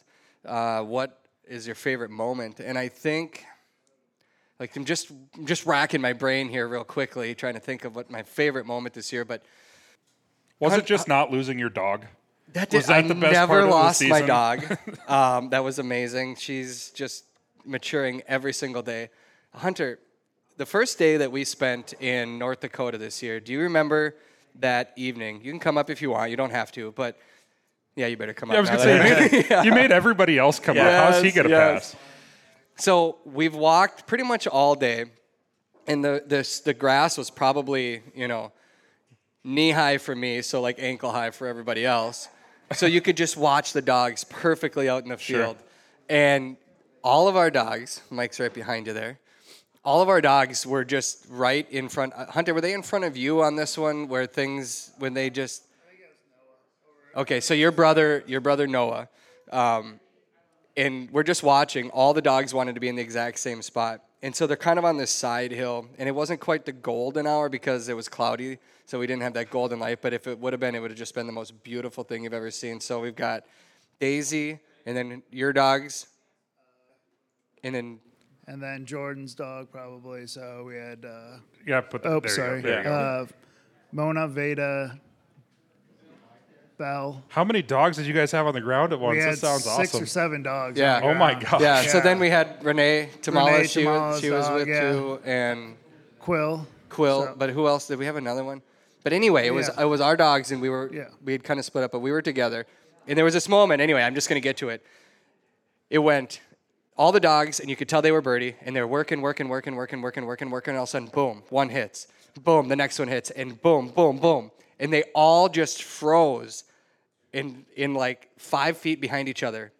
uh, "What is your favorite moment?" And I think, like, I'm just I'm just racking my brain here real quickly, trying to think of what my favorite moment this year. But Was it just not losing your dog? that Was that I the best never part of the lost my season? dog. um, that was amazing. She's just maturing every single day. Hunter, the first day that we spent in North Dakota this year, do you remember that evening? You can come up if you want. You don't have to, but yeah, you better come Yeah, I up. was now gonna say you made, you made everybody else come up. How's he Yes, gonna yes. pass? So we've walked pretty much all day, and the this the grass was probably you know knee high for me, so like ankle high for everybody else. So you could just watch the dogs perfectly out in the Sure. field, and all of our dogs. Mike's right behind you there. All of our dogs were just right in front. uh, Hunter, were they in front of you on this one? Where things when they just. Okay, so your brother, your brother Noah, um, and we're just watching. All the dogs wanted to be in the exact same spot, and so they're kind of on this side hill, and it wasn't quite the golden hour because it was cloudy, so we didn't have that golden light. But if it would have been, it would have just been the most beautiful thing you've ever seen. So we've got Daisy, and then your dogs, and then and then Jordan's dog probably. So we had. Uh, Yeah, put that. oh, there sorry. you go. Uh, Mona, Veda, Bell. How many dogs did you guys have on the ground at once? we had That sounds six awesome. or seven dogs. Yeah. on the Oh my ground. gosh. yeah. So then we had Renee Tamala. Renee she, was, Tamala's she was dog, with yeah. you, and Quill. Quill. So- But who else did we have another one? But anyway, it was Yeah. it was our dogs, and we were Yeah. we had kind of split up, but we were together. And there was this moment. Anyway, I'm just gonna get to it. It went all the dogs, and you could tell they were birdie, and they're working, working, working, working, working, working, working. And all of a sudden, boom, one hits. Boom, the next one hits, and boom, boom, boom, and they all just froze in in like five feet behind each other.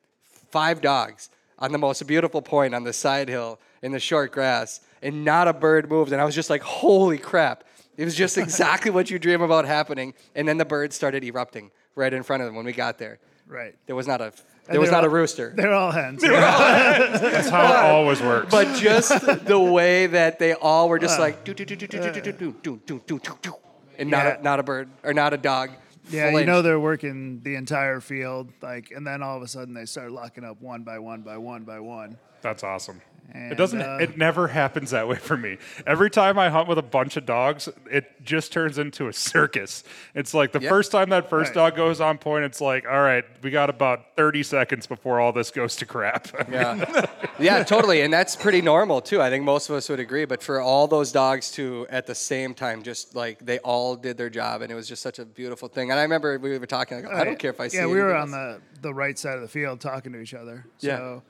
Five dogs on the most beautiful point on the side hill in the short grass, and not a bird moved. And I was just like, holy crap. It was just exactly what you dream about happening. And then the birds started erupting right in front of them when we got there. Right. There was not a And there was they're not a all- rooster. They're all hens. That's how it always works. But just the way that they all were just like do do do do do do do do do do do do do and not Yeah. a not a bird or not a dog. Yeah, you know they're working the entire field, like, and then all of a sudden they start locking up one by one by one by one. That's awesome. And, it doesn't. uh, it never happens that way for me. Every time I hunt with a bunch of dogs, it just turns into a circus. It's like the Yeah. first time that first Right. dog goes on point, it's like, all right, we got about thirty seconds before all this goes to crap. Yeah. yeah, totally. And that's pretty normal too. I think most of us would agree. But for all those dogs to at the same time, just like they all did their job and it was just such a beautiful thing. And I remember we were talking, like, I don't care if I see Yeah, we were on the the right side of the field talking to each other. So, yeah,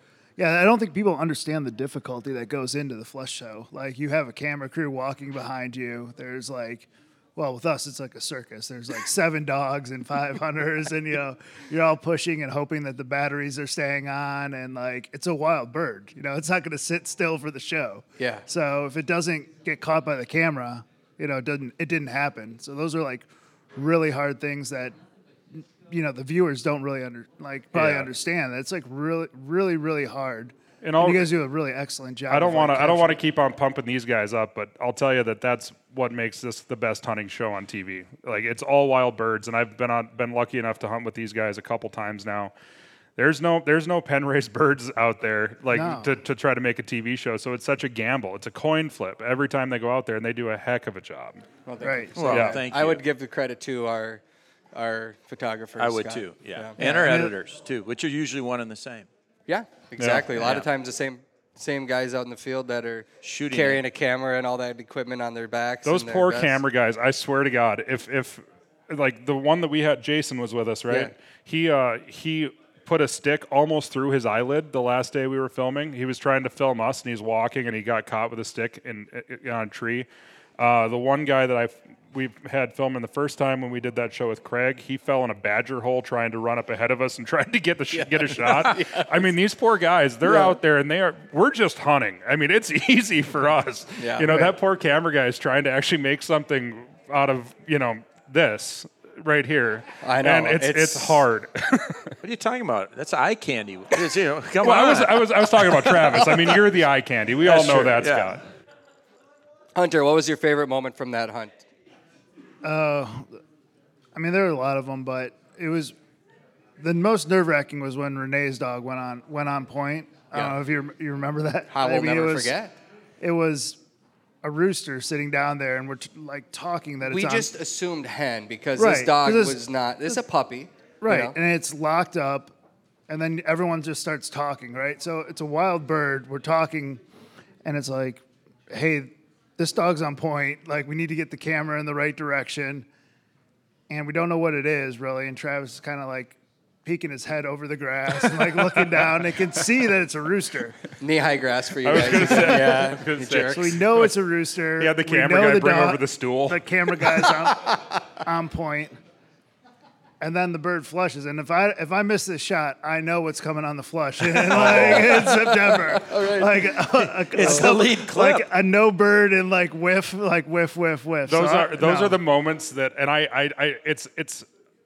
I don't think people understand the difficulty that goes into the flush show. Like you have a camera crew walking behind you. There's like, well, with us it's like a circus. There's like seven dogs and five hunters, and you know you're all pushing and hoping that the batteries are staying on, and like it's a wild bird. You know, it's not going to sit still for the show. Yeah. So if it doesn't get caught by the camera, you know, it doesn't it didn't happen. So those are like really hard things that you know the viewers don't really under like probably Yeah. understand. That's like really really really hard. And And, you guys do a really excellent job. I don't want to. I don't want to keep on pumping these guys up, but I'll tell you that that's what makes this the best hunting show on TV. Like it's all wild birds, and I've been on been lucky enough to hunt with these guys a couple times now. There's no there's no pen raised birds out there like No. to, to try to make a TV show. So it's such a gamble. It's a coin flip every time they go out there, and they do a heck of a job. Well, thank Right. you. Well, Yeah. thank I would give the credit to our our photographers. I would Scott. too. Yeah. Yeah. And our editors too, which are usually one and the same. Yeah, exactly. A lot of Yeah. times the same same guys out in the field that are Shooting carrying it. a camera and all that equipment on their backs. Those and their poor vests. camera guys. I swear to God, if if like the one that we had, Jason was with us, right? Yeah. He uh, he put a stick almost through his eyelid the last day we were filming. He was trying to film us, and he's walking, and he got caught with a stick in, in on a tree. Uh, the one guy that I we had filming the first time when we did that show with Craig, he fell in a badger hole trying to run up ahead of us and trying to get the sh- get a shot. I mean, these poor guys, they're Yeah. out there and they are. We're just hunting. I mean, it's easy for us. Yeah. you know, Right. that poor camera guy is trying to actually make something out of you know this right here. I know, and it's it's, it's- hard. What are you talking about? That's eye candy. It's, you know, come well, on. I was I was I was talking about Travis. I mean, you're the eye candy. We all know true, that, yeah. Scott. Hunter, what was your favorite moment from that hunt? Uh, I mean, there were a lot of them, but it was the most nerve wracking was when Renee's dog went on went on point. I don't know if you you remember that. I will mean, it never was- forget. It was a rooster sitting down there, and we're t- like talking that it's We on, just assumed hen because Right, this dog was not. This is a puppy. you right, know? and it's locked up, and then everyone just starts talking. Right, so it's a wild bird. We're talking, and it's like, hey, this dog's on point. Like we need to get the camera in the right direction, and we don't know what it is really. And Travis is kind of like peeking his head over the grass and like looking down. They can see that it's a rooster. Knee high grass for you I was guys. gonna say- yeah, I was gonna say. So we know it's a rooster. Yeah, the camera guy the bring dog- over the stool. The camera guy's on, on point. And then the bird flushes, and if I if I miss this shot, I know what's coming on the flush in, like in September. Like a, a- It's a- the lead clip. like a no bird and like whiff, like whiff, whiff, whiff. Those So, are those no. are the moments that, and I, I, I, it's it's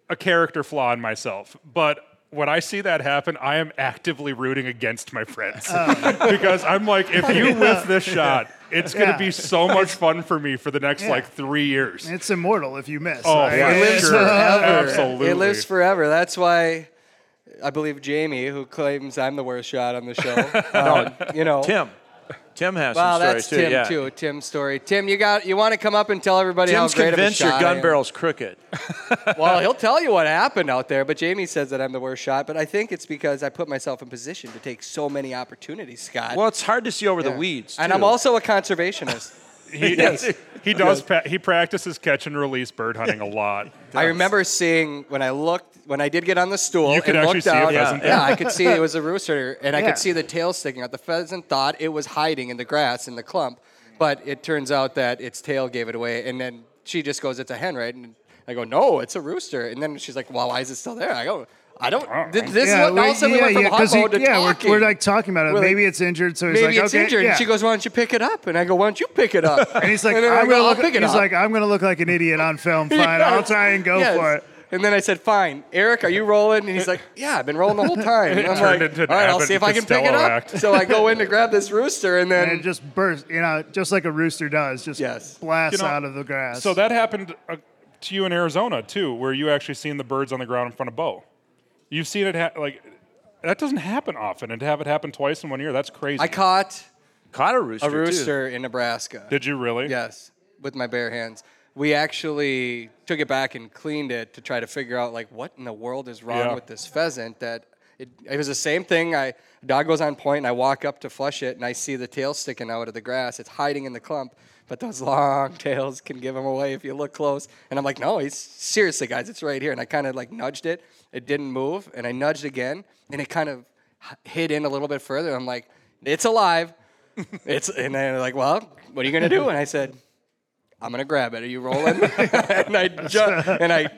a character flaw in myself, but. When I see that happen, I am actively rooting against my friends because I'm like, if you whiff this shot, it's going to Yeah. be so much fun for me for the next Yeah. like three years. It's immortal if you miss. Oh, like, for It lives sure. forever. Absolutely. It lives forever. That's why I believe Jamie, who claims I'm the worst shot on the show. um, you know, Tim. Tim has Well, some that's stories Tim too. Yeah. too. Tim's story. Tim, you got you want to come up and tell everybody Tim's how great of a your shot gun I am? barrel's crooked. Well, he'll tell you what happened out there, but Jamie says that I'm the worst shot. But I think it's because I put myself in position to take so many opportunities, Scott. Well, it's hard to see over Yeah. the weeds. and. I'm also a conservationist. He, he does. Pa- he practices catch and release bird hunting a lot. I remember seeing when I looked when I did get on the stool. You could and actually looked see a pheasant Yeah, there. I could see it was a rooster, and I Yeah. could see the tail sticking out. The pheasant thought it was hiding in the grass in the clump, but it turns out that its tail gave it away. And then she just goes, "It's a hen, right?" And I go, "No, it's a rooster." And then she's like, "Well, why is it still there?" I go, "I don't." Th- This yeah, is what all of a sudden we yeah, went from yeah, hunt 'cause he- to yeah, talking. we're, we're like talking about it. We're like, maybe it's injured, so he's Maybe like, it's okay, injured. yeah. And she goes, "Why don't you pick it up?" And I go, "Why don't you pick it up?" And he's like, then I I'm gonna "I'll look. pick it He's up." like, I'm gonna look like an idiot on film. Fine, Yeah. I'll try and go Yes. for it. And then I said, "Fine, Eric, are you rolling?" And he's like, "Yeah, I've been rolling the whole time." And I'm like, into "All right, I'll see if I can pick it up." act. So I go in to grab this rooster, and then And it just bursts, you know, just like a rooster does, just Yes. blasts You know, out of the grass. So that happened uh, to you in Arizona too, where you actually seen the birds on the ground in front of Bo. You've seen it ha- like that doesn't happen often, and to have it happen twice in one year, that's crazy. I caught caught a rooster. a too. rooster in Nebraska. Did you really? Yes, with my bare hands. We actually took it back and cleaned it to try to figure out like what in the world is wrong Yeah. with this pheasant. That it, it was the same thing. I dog goes on point, and I walk up to flush it, and I see the tail sticking out of the grass. It's hiding in the clump, but those long tails can give him away if you look close. And I'm like, no, he's seriously, guys, it's right here. And I kind of like nudged it. It didn't move, and I nudged again, and it kind of hid in a little bit further. I'm like, it's alive. it's and they're like, well, what are you gonna do? And I said. I'm gonna grab it. Are you rolling? and I ju- and I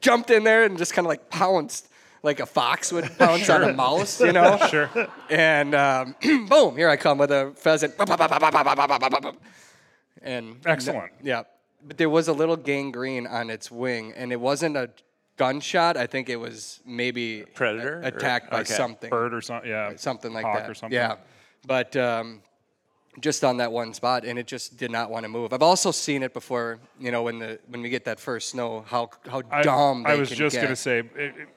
jumped in there and just kind of like pounced like a fox would pounce on a mouse, you know. Sure. And um, boom, here I come with a pheasant. And Excellent. yeah, but there was a little gangrene on its wing, and it wasn't a gunshot. I think it was maybe Predator a- or- attacked by okay. something Bird or something. Yeah. something like Hawk that. or something. Yeah, but um, just on that one spot, and it just did not want to move. I've also seen it before. You know, when the when we get that first snow, how how I, dumb they I was can just get. gonna say. It, it-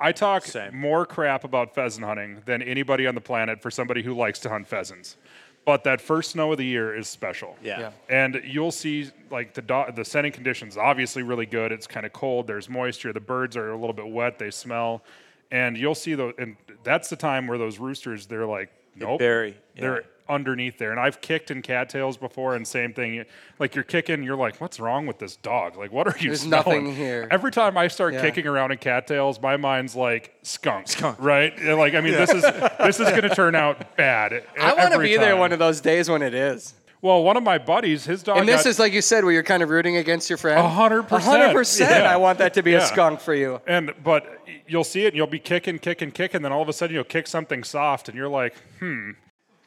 I talk Same. more crap about pheasant hunting than anybody on the planet for somebody who likes to hunt pheasants. But that first snow of the year is special. Yeah. Yeah. And you'll see like the do- the setting conditions obviously really good. It's kind of cold. There's moisture. The birds are a little bit wet. They smell, and you'll see the And that's the time where those roosters they're like Nope. bury, yeah. They're underneath there. And I've kicked in cattails before, and same thing. Like you're kicking, you're like, what's wrong with this dog? Like, what are you There's smelling? nothing here. Every time I start Yeah. kicking around in cattails, my mind's like skunk, skunk. right? And, Like, I mean, this is this is going to turn out bad. I want to every be there one of those days when it is. Well, one of my buddies, his dog. And this got- is like you said, where you're kind of rooting against your friend. A hundred A hundred percent. percent. I want that to be a Yeah. skunk for you. And but you'll see it, and you'll be kicking, kicking, kicking. Then all of a sudden, you'll kick something soft, and you're like, hmm,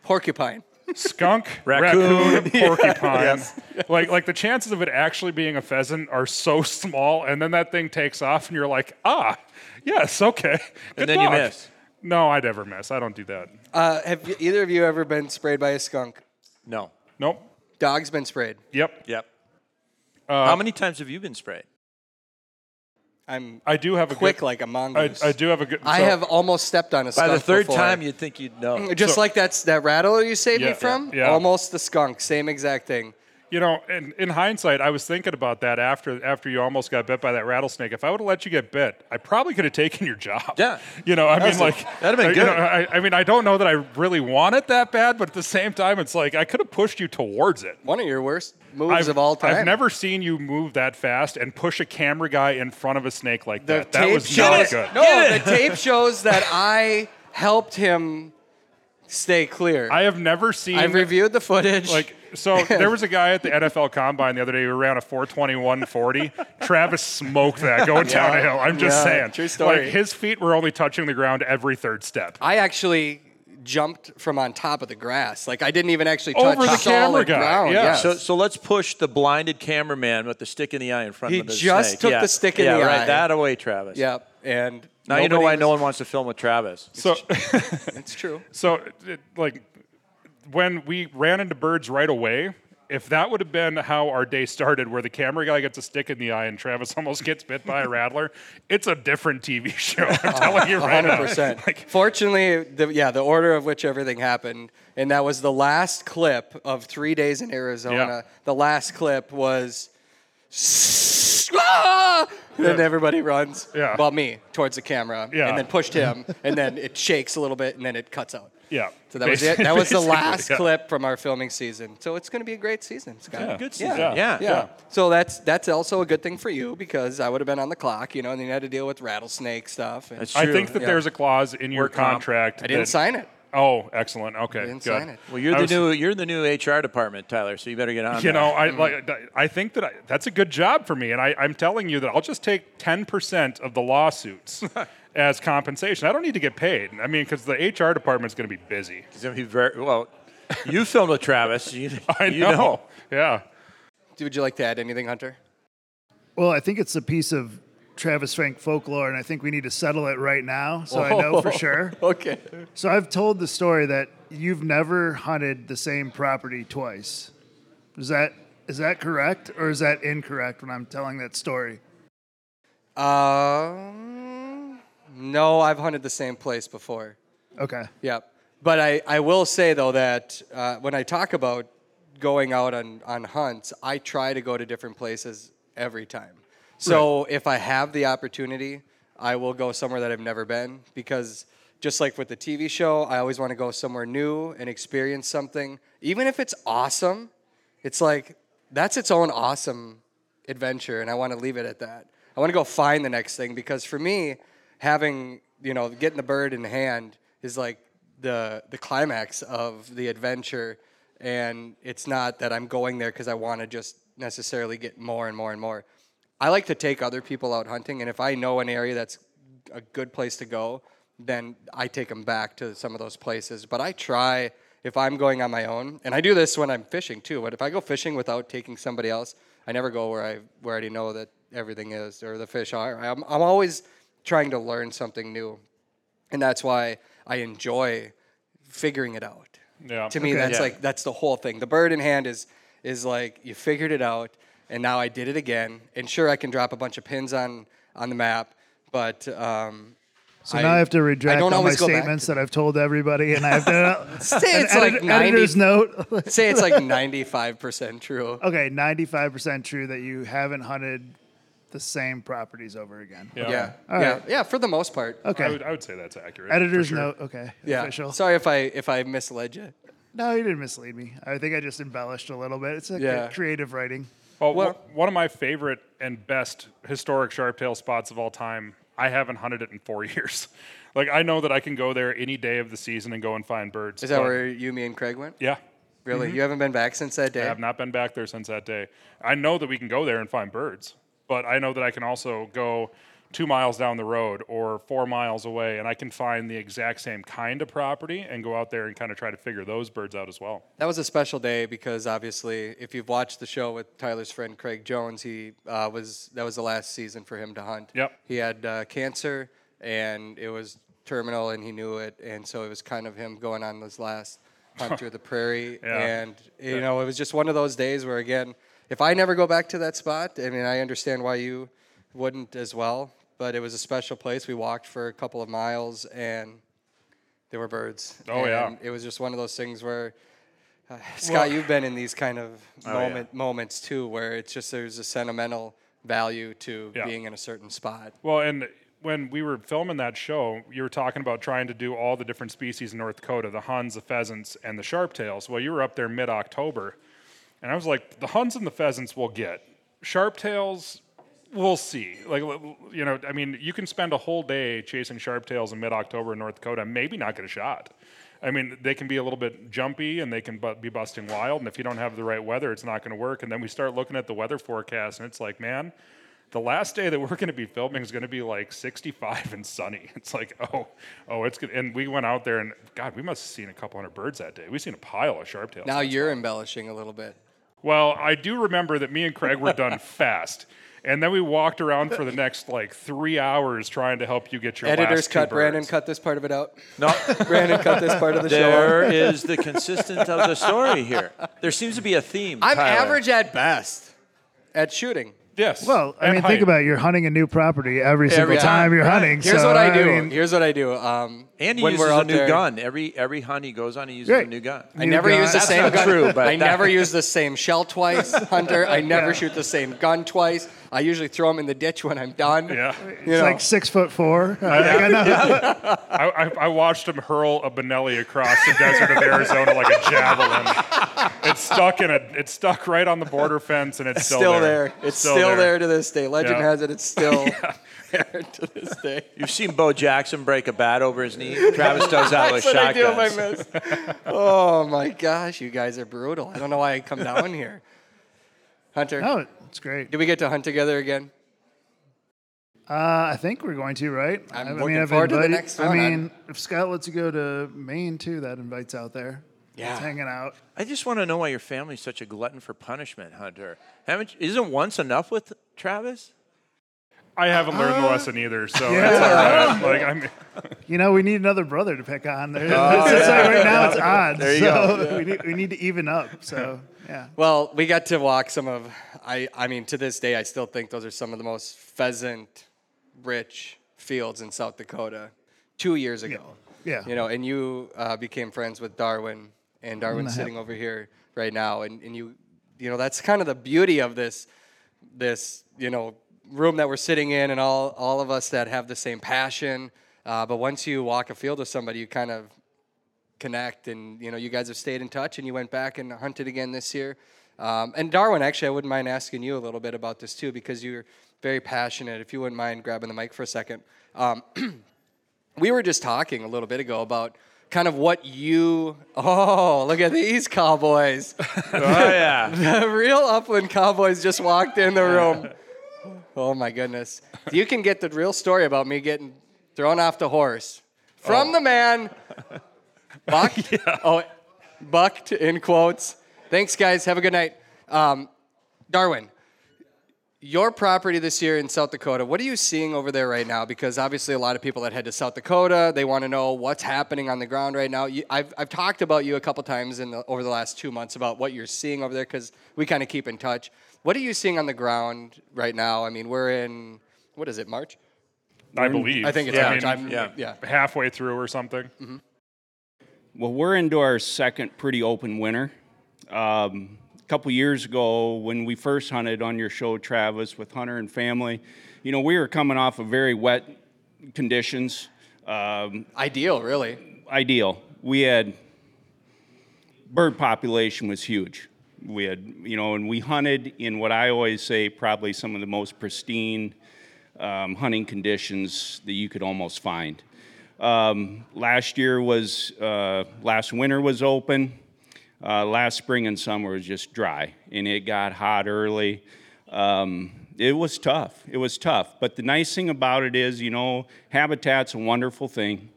Porcupine. skunk, Raccoon. porcupine. Like like the chances of it actually being a pheasant are so small, and then that thing takes off, and you're like, ah, yes, okay. Good And then you dog." miss. No, I'd never miss. I don't do that. Uh, have you, either of you ever been sprayed by a skunk? No. Nope. Dog's been sprayed. Yep. Yep. Uh, How many times have you been sprayed? I'm I do have a quick good, like a I, mongoose. I do have a good. I so- have almost stepped on a By skunk the third before. time, you'd think you'd know. Just So- like that's that rattler you saved Yeah. me from. Yeah. Almost the skunk. Same exact thing. You know, in, in hindsight, I was thinking about that after after you almost got bit by that rattlesnake. If I would have let you get bit, I probably could have taken your job. Yeah. You know, I mean, a- like that'd have been I- you good. know, I, I mean, I don't know that I really want it that bad, but at the same time, it's like I could have pushed you towards it. One of your worst moves I've, of all time. I've never seen you move that fast and push a camera guy in front of a snake like The that. That was shows, not good. No, the tape shows that I helped him stay clear. I have never seen. I've reviewed the footage. Like so, there was a guy at the NFL Combine the other day who ran a 421.40. Travis smoked that going down a hill. I'm just Yeah, saying. true story. Like his feet were only touching the ground every third step. I actually jumped from on top of the grass. Like I didn't even actually touch Over the camera solid guy, ground. yeah. yes. So, so let's push the blinded cameraman with the stick in the eye in front He of the just snake. took yeah. the stick in yeah, the right. eye. That away, Travis. Yep. And Now you know why was- no one wants to film with Travis. So, It's true. so it, like when we ran into birds right away. If that would have been how our day started, where the camera guy gets a stick in the eye and Travis almost gets bit by a rattler, it's a different TV show. I'm oh, telling you right 100%. Like, Fortunately, the, yeah, the order of which everything happened, and that was the last clip of three days in Arizona. Yeah. The last clip was, ah! then everybody runs. Yeah. Well, me towards the camera, Yeah. and then pushed him, and then it shakes a little bit, and then it cuts out. yeah. So that was it. That was the Basically, last yeah. clip from our filming season. So it's going to be a great season, Scott. Yeah. Good Yeah. season. Yeah. Yeah. So that's that's also a good thing for you because I would have been on the clock, you know, and you had to deal with rattlesnake stuff. And That's I true. think that Yeah. there's a clause in your Work comp. contract. I didn't that- sign it. Oh, excellent. Okay, didn't good. sign it. Well, you're I the was- new you're the new HR department, Tyler. So you better get on. You that. know, I mm-hmm. like. I think that I, that's a good job for me, and I, I'm telling you that I'll just take 10% of the lawsuits as compensation. I don't need to get paid. I mean, because the HR department's going to be busy. He's gonna be very well. You filmed with Travis. You, I you know. know. Yeah. Would you like to add anything, Hunter? Well, I think it's a piece of Travis Frank folklore, and I think we need to settle it right now so I know for sure. Okay. So I've told the story that you've never hunted the same property twice. Is that is that correct or is that incorrect when I'm telling that story? Um, no, I've hunted the same place before. Okay. Yep. But I, I will say though that uh, when I talk about going out on, on hunts, I try to go to different places every time. So if I have the opportunity, I will go somewhere that I've never been because just like with the TV show, I always want to go somewhere new and experience something. Even if it's awesome, it's like that's its own awesome adventure and I want to leave it at that. I want to go find the next thing because for me, having, you know, getting the bird in hand is like the the climax of the adventure and it's not that I'm going there because I want to just necessarily get more and more and more. I like to take other people out hunting and if I know an area that's a good place to go, then I take them back to some of those places. But I try if I'm going on my own, and I do this when I'm fishing too. But if I go fishing without taking somebody else, I never go where I where I already know that everything is or the fish are. I'm I'm always trying to learn something new, and that's why I enjoy figuring it out. Yeah. To me, Okay. that's Yeah. like that's the whole thing. The bird in hand is is like you figured it out, and now I did it again. And sure, I can drop a bunch of pins on on the map, but um, So now I have to retract all my always go back statements that I've told everybody, and I have to Say an it's like 90 editor's note. say it's like ninety five percent true. okay, ninety-five percent true that you haven't hunted the same properties over again. Yeah. Yeah, yeah, right. yeah. For the most part. Okay. I would, I would say that's accurate. Editor's sure. note. Okay. Yeah. Official. Sorry if I if I misled you. No, you didn't mislead me. I think I just embellished a little bit. It's a Yeah. creative writing. Well, Well- one of my favorite and best historic sharptail spots of all time. I haven't hunted it in four years. Like I know that I can go there any day of the season and go and find birds. Is that where you, me, and Craig went? Yeah. Really? Mm-hmm. You haven't been back since that day? I have not been back there since that day. I know that we can go there and find birds, but I know that I can also go two miles down the road or four miles away and I can find the exact same kind of property and go out there and kind of try to figure those birds out as well. That was a special day because obviously, if you've watched the show with Tyler's friend Craig Jones, he uh, was that was the last season for him to hunt. Yep. He had uh, cancer, and it was terminal, and he knew it, and so it was kind of him going on this last hunt through the prairie, Yeah. and you know, it was just one of those days where, again, if I never go back to that spot, I mean, I understand why you wouldn't as well, but it was a special place. We walked for a couple of miles, and there were birds. Oh, yeah. It was just one of those things where, uh, Scott, you've been in these kind of Oh, yeah. moment moments too, where it's just there's a sentimental value to Yeah. being in a certain spot. Well, and when we were filming that show, you were talking about trying to do all the different species in North Dakota the huns, the pheasants, and the sharptails. Well, you were up there mid October, and I was like, the huns and the pheasants we'll get. Sharptails, we'll see. Like, you know, I mean, you can spend a whole day chasing sharptails in mid October in North Dakota and maybe not get a shot. I mean, they can be a little bit jumpy and they can bu- be busting wild. And if you don't have the right weather, it's not going to work. And then we start looking at the weather forecast, and it's like, man, the last day that we're going to be filming is going to be like 65 and sunny. It's like, oh, oh, it's good. And we went out there, and God, we must have seen a couple hundred birds that day. We've seen a pile of sharptails. Now you're embellishing a little bit. Well, I do remember that me and Craig were done fast. And then we walked around for the next like three hours trying to help you get your Editors last two cut. Brandon birds. cut this part of it out. No, Brandon cut this part of the there show. is the consistent of the story here. There seems to be a theme. I'm Tyler. average at best at shooting. Yes. Well, I mean, height. think about it. You're hunting a new property every single Every time time. you're Right. hunting. Here's so, what I do. mean, Here's what I do. Um, And he when uses we're a new there- gun. Every every hunt he goes on, he uses Right. a new gun. I never gun. use the That's same not gun. true, but I never use the same shell twice, Hunter. I never Yeah. shoot the same gun twice. I usually throw them in the ditch when I'm done. Yeah. You It's know. like six foot four. I think I know. I, I, I watched him hurl a Benelli across the desert of Arizona like a javelin. It's stuck in a. It's stuck right on the border fence, and it's still, still there. It's still, there. to this day. Legend Yeah. has it. It's still there to this day. You've seen Bo Jackson break a bat over his knee. Travis does that with That's what I do if I shotguns. Oh my gosh, you guys are brutal. I don't know why I come down here. Hunter, No, it's great. Do we get to hunt together again? Uh, I think we're going to, right? I'm I looking mean, I've forward to the invited- next I one. mean, if Scott lets you go to Maine too, that invites out there. Yeah. It's hanging out. I just want to know why your family's such a glutton for punishment, Hunter. Haven't isn't once enough with Travis? I haven't learned the lesson either, so yeah. it's all right. Like I'm. You know, we need another brother to pick on. There, it's just like right now it's odd. There you so go. we, need, we need to even up. So yeah. Well, we got to walk some of. I I mean, to this day, I still think those are some of the most pheasant-rich fields in South Dakota. Two years ago. Yeah. You know, and you uh, became friends with Darwin, and Darwin's sitting over here right now, and, and you, you know, that's kind of the beauty of this, this, you know, room that we're sitting in, and all all of us that have the same passion. Uh, but once you walk a field with somebody, you kind of connect, and you know, you guys have stayed in touch, and you went back and hunted again this year. Um, and Darwin, actually, I wouldn't mind asking you a little bit about this too, because you're very passionate. If you wouldn't mind grabbing the mic for a second. Um, we were just talking a little bit ago about kind of what you oh look at these cowboys Oh yeah. the real upland cowboys just walked in the room oh my goodness you can get the real story about me getting thrown off the horse from the man bucked oh bucked in quotes thanks guys have a good night um, darwin your property this year in South Dakota, what are you seeing over there right now? Because obviously, a lot of people that head to South Dakota, they want to know what's happening on the ground right now. You, I've, I've talked about you a couple times in the, over the last two months about what you're seeing over there because we kind of keep in touch. What are you seeing on the ground right now? I mean, we're in, what is it, March? I believe. I think it's I March. mean, I'm- yeah. yeah. halfway through or something. Well, we're into our second pretty open winter. Um, couple years ago when we first hunted on your show, Travis, with Hunter and family, you know, we were coming off of very wet conditions. Um, Ideal, really. ideal. We had bird population was huge. We had, you know, and we hunted in what I always say probably some of the most pristine um, hunting conditions that you could almost find. Um, last year was, uh, last winter was open. Uh, last spring and summer was just dry, and it got hot early. Um, it was tough. It was tough. But the nice thing about it is, you know, habitat's a wonderful thing.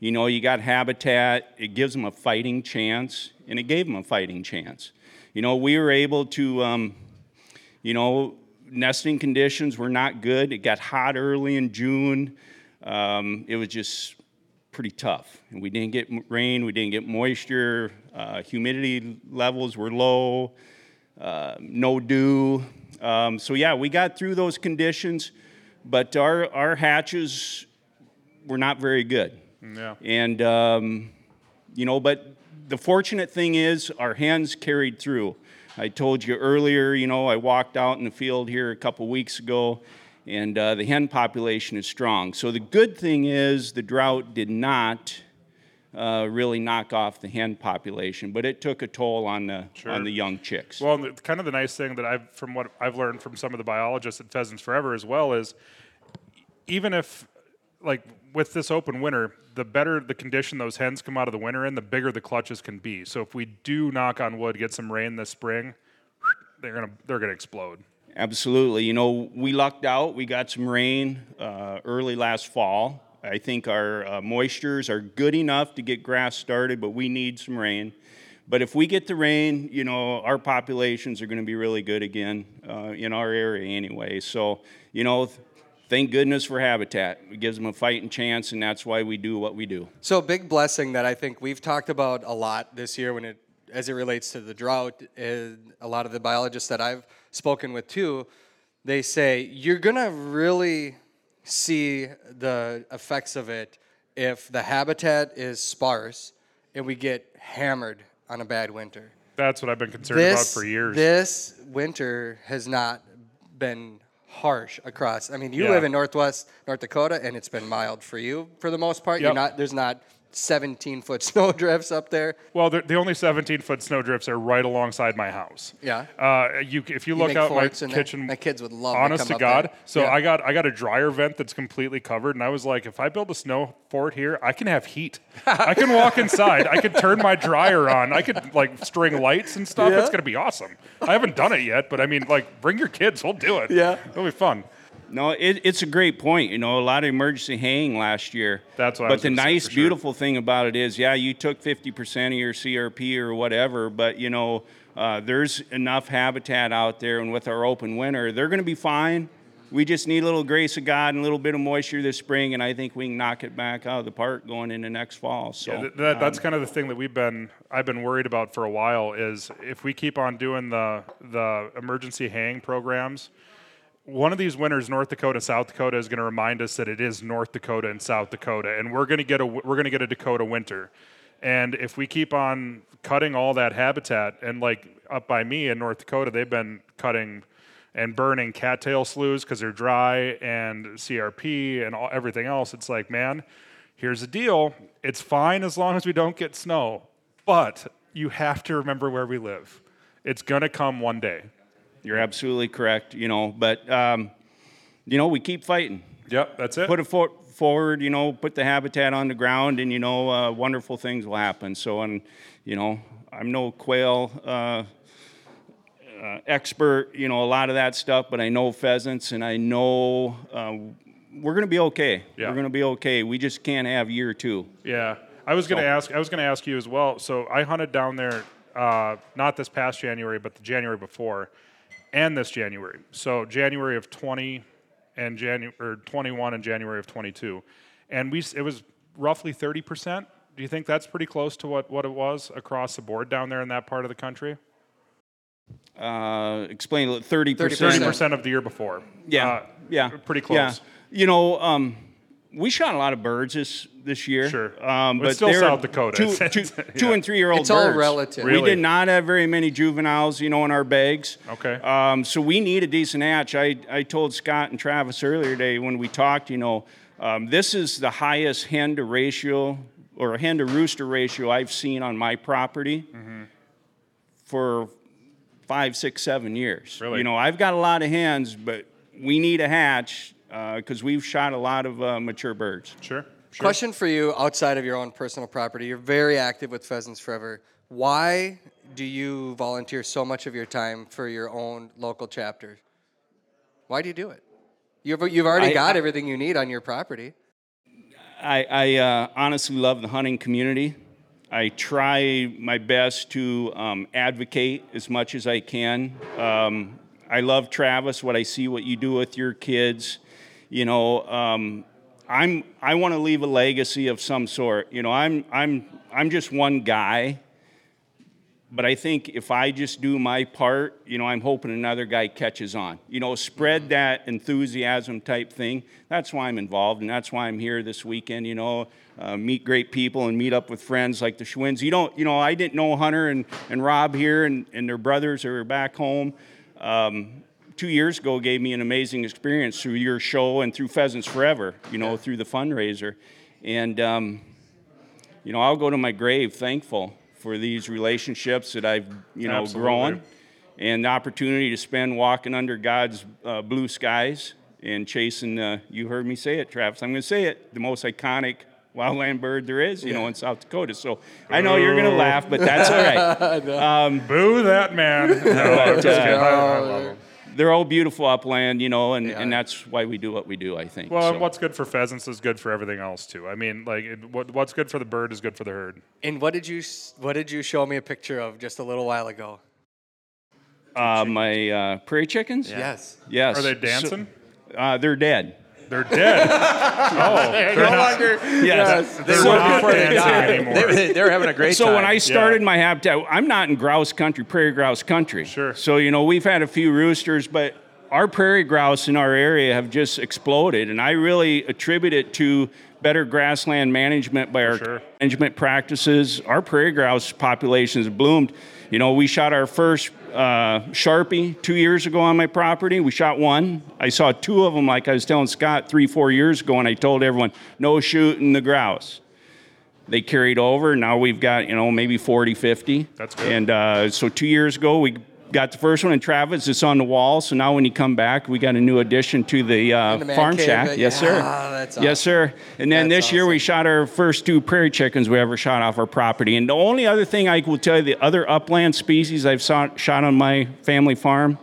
You know, you got habitat, it gives them a fighting chance, and it gave them a fighting chance. You know, we were able to, um, you know, nesting conditions were not good. It got hot early in June. Um, it was just pretty tough. And we didn't get rain, we didn't get moisture, uh, humidity levels were low, uh, no dew. Um, so, yeah, we got through those conditions, but our, our hatches were not very good. Yeah. And, um, you know, but the fortunate thing is our hens carried through. I told you earlier, you know, I walked out in the field here a couple weeks ago, and uh, the hen population is strong. So the good thing is the drought did not uh, really knock off the hen population, but it took a toll on the on the young chicks. Well, and the, kind of the nice thing that I've, from what I've learned from some of the biologists at Pheasants Forever as well, is even if, like, with this open winter, the better the condition those hens come out of the winter in, the bigger the clutches can be. So if we do knock on wood, get some rain this spring, they're gonna they're gonna explode. Absolutely. You know, we lucked out. We got some rain uh, early last fall. I think our uh, moistures are good enough to get grass started, but we need some rain. But if we get the rain, you know, our populations are going to be really good again uh, in our area anyway. So, you know, th- thank goodness for habitat. It gives them a fighting chance, and that's why we do what we do. So big blessing that I think we've talked about a lot this year when it as it relates to the drought is a lot of the biologists that I've spoken with too, they say you're gonna really see the effects of it if the habitat is sparse and we get hammered on a bad winter. That's what I've been concerned about for years. This winter has not been harsh across. I mean, you Yeah. live in Northwest North Dakota, and it's been mild for you for the most part. You're not. There's not 17 foot snow drifts up there. Well, the, the only 17 foot snow drifts are right alongside my house. Yeah. Uh, you, if you You look out my kitchen, My kids would love to Honest to up God, there. so Yeah. I got I got a dryer vent that's completely covered, and I was like, if I build a snow fort here, I can have heat. I can walk inside. I could turn my dryer on. I could like string lights and stuff. It's gonna be awesome. I haven't done it yet, but I mean, like, bring your kids. We'll do it. Yeah. it'll be fun. No, it, it's a great point. You know, a lot of emergency haying last year. That's what I But the nice, sure. beautiful thing about it is, yeah, you took 50% of your CRP or whatever, but you know, uh, there's enough habitat out there, and with our open winter, they're going to be fine. We just need a little grace of God and a little bit of moisture this spring, and I think we can knock it back out of the park going into next fall. So Yeah, that, that's um, kind of the thing that we've been I've been worried about for a while is if we keep on doing the the emergency haying programs, one of these winters, North Dakota, South Dakota is going to remind us that it is North Dakota and South Dakota, and we're going to get a we're going to get a Dakota winter, and if we keep on cutting all that habitat, and like up by me in North Dakota, they've been cutting and burning cattail sloughs because they're dry and CRP and all, everything else. It's like, man, here's the deal. It's fine as long as we don't get snow, but you have to remember where we live. It's going to come one day. You're absolutely correct. You know, but um, you know, we keep fighting. Yep, that's it. Put a foot forward. You know, put the habitat on the ground, and you know, uh, wonderful things will happen. So, and you know, I'm no quail. Uh, uh, expert, you know, a lot of that stuff, but I know pheasants and I know uh, we're going to be okay. Yeah. We're going to be okay. We just can't have year two. Yeah, I was going to So- ask. I was going to ask you as well. So I hunted down there, uh, not this past January, but the January before, and this January. So January of 20 and January or 21 and January of 22, and we it was roughly 30 percent. Do you think that's pretty close to what, what it was across the board down there in that part of the country? Uh, explain 30%. Thirty percent of the year before. Yeah, Uh, yeah, pretty close. Yeah. You know, um, we shot a lot of birds this this year. Sure. um, It's but still South Dakota. Two, two, it's- two and three year old It's all birds. relative. We did not have very many juveniles, you know, in our bags. Okay. Um, so we need a decent hatch. I I told Scott and Travis earlier today when we talked, you know, um, this is the highest hen to ratio or hen to rooster ratio I've seen on my property Mm-hmm. for five, six, seven years. Really? You know, I've got a lot of hens, but we need a hatch because we've shot a lot of uh, mature birds. Sure. Sure. Question for you outside of your own personal property. You're very active with Pheasants Forever. Why do you volunteer so much of your time for your own local chapter? Why do you do it? You've, you've already I- got I- everything you need on your property. I, I uh, honestly love the hunting community. I try my best to um, advocate as much as I can. Um, I love Travis, what I see, what you do with your kids. You know, um, I'm I want to leave a legacy of some sort. You know, I'm I'm I'm just one guy, but I think if I just do my part, you know, I'm hoping another guy catches on. You know, spread that enthusiasm type thing. That's why I'm involved, and that's why I'm here this weekend. You know, uh, meet great people and meet up with friends like the Schwins. You don't, you know, I didn't know Hunter and, and Rob here and, and their brothers are back home. Um, two years ago gave me an amazing experience through your show and through Pheasants Forever. You know, through the fundraiser, and um, you know, I'll go to my grave thankful for these relationships that I've, you know, Absolutely. grown and the opportunity to spend walking under God's uh, blue skies and chasing, uh, you heard me say it, Travis, I'm going to say it, the most iconic wildland bird there is, you know, in South Dakota. So I know you're going to laugh, but that's all right. Um, Boo that man. No, I'm just kidding. I, I love him. they're all beautiful upland, you know, and, and that's why we do what we do, I think. Well, So- what's good for pheasants is good for everything else too. I mean, like it, what, what's good for the bird is good for the herd. And what did you what did you show me a picture of just a little while ago? uh, my uh, prairie chickens? Yes. Yes. Are they So- dancing? uh, they're dead. They're dead. oh, they're no not- longer. Yes. They They're were not before they dancing died. anymore. They, were- they were having a great so time. So when I started my habitat, I'm not in grouse country, prairie grouse country. Sure. So you know we've had a few roosters, but our prairie grouse in our area have just exploded, and I really attribute it to better grassland management by our sure. management practices. Our prairie grouse population has bloomed. You know, we shot our first uh, sharpie two years ago on my property. We shot one. I saw two of them, like I was telling Scott, three, four years ago, and I told everyone, no shooting the grouse they carried over. Now we've got, you know, maybe 40, 50. That's good. And uh, so two years ago, we got the first one, and Travis, it's on the wall. So now when you come back, we got a new addition to the, uh, the farm cave, shack. Yes, sir. yeah, that's Yes, sir. And then That's this year, we shot our first two prairie chickens we ever shot off our property. And the only other thing I will tell you, the other upland species I've shot, shot on my family farm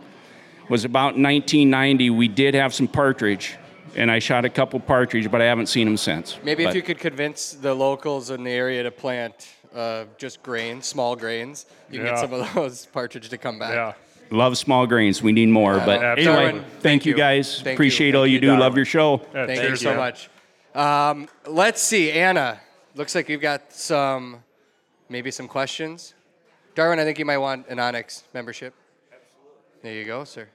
was about 1990. We did have some partridge. And I shot a couple partridge, but I haven't seen them since. Maybe if you could convince the locals in the area to plant uh, just grains, small grains, you can Yeah. get some of those partridge to come back. Yeah. Love small grains. We need more. but Absolutely. anyway, Darwin, thank, thank you you. guys. Thank you. Appreciate all you, you, do. Darwin. Love your show. Yeah, Thank cheers, you so much. Um, let's see, Anna. Looks like you've got some, maybe some questions. Darwin, I think you might want an onX membership. There you go, sir.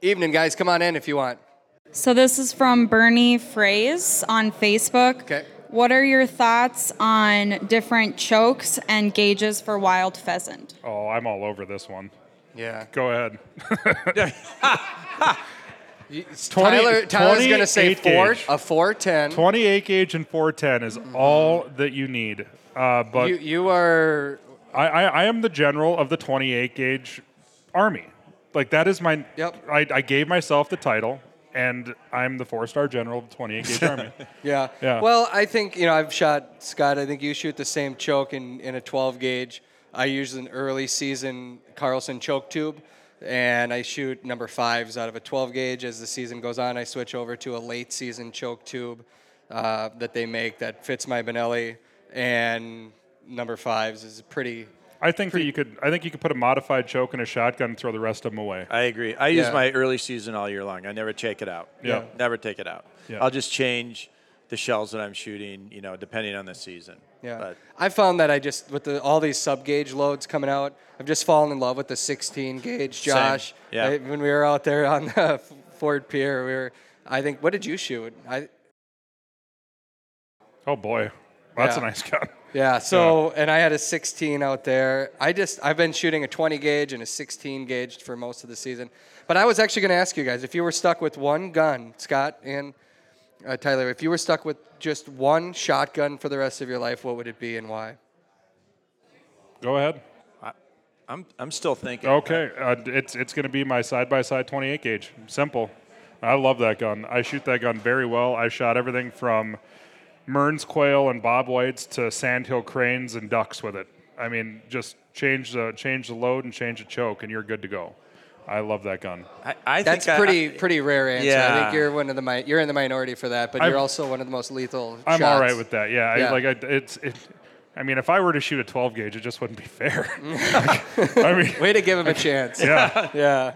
Evening, guys. Come on in if you want. So this is from Bernie Fraze on Facebook. Okay. What are your thoughts on different chokes and gauges for wild pheasant? Oh, I'm all over this one. Yeah. Go ahead. Tyler, Tyler's going to say 28 four, gauge. a 410. 28 gauge and 410 is all that you need. Uh, but You, you are I, I, I am the general of the 28 gauge army. Like that is my. Yep. I, I gave myself the title, and I'm the four star general of the 28 gauge army. Yeah. Yeah. Well, I think, you know, I've shot, Scott, I think you shoot the same choke in, in a 12 gauge. I use an early season Carlson choke tube, and I shoot number fives out of a 12 gauge. As the season goes on, I switch over to a late season choke tube uh, that they make that fits my Benelli, and number fives is pretty. I think that you could. I think you could put a modified choke in a shotgun and throw the rest of them away. I agree. I use Yeah. my early season all year long. I never take it out. Yeah. Never take it out. Yeah. I'll just change the shells that I'm shooting, you know, depending on the season. Yeah. But I found that I just with the, all these sub gauge loads coming out, I've just fallen in love with the 16 gauge. Same. Josh, Yeah. I- when we were out there on the Fort Pierre, we were. I think. What did you shoot? I Oh boy, that's Yeah. a nice gun. Yeah. So, and I had a 16 out there. I just, I've been shooting a 20 gauge and a 16 gauge for most of the season. But I was actually going to ask you guys if you were stuck with one gun, Scott and uh, Tyler, if you were stuck with just one shotgun for the rest of your life, what would it be and why? Go ahead. I'm I'm still thinking. Okay, uh, it's it's going to be my side by side 28 gauge. Simple. I love that gun. I shoot that gun very well. I shot everything from Mearns quail and bob whites to sandhill cranes and ducks with it. I mean, just change the change the load and change the choke, and you're good to go. I love that gun. I, I That's think pretty I- pretty rare answer. I Yeah. think you're one of the mi- you're in the minority for that, but I've- you're also one of the most lethal. I'm shots. all right with that. Yeah, Yeah. I, like I, it's it. I mean, if I were to shoot a 12 gauge, it just wouldn't be fair. I mean, Way to give him a chance. Yeah. yeah.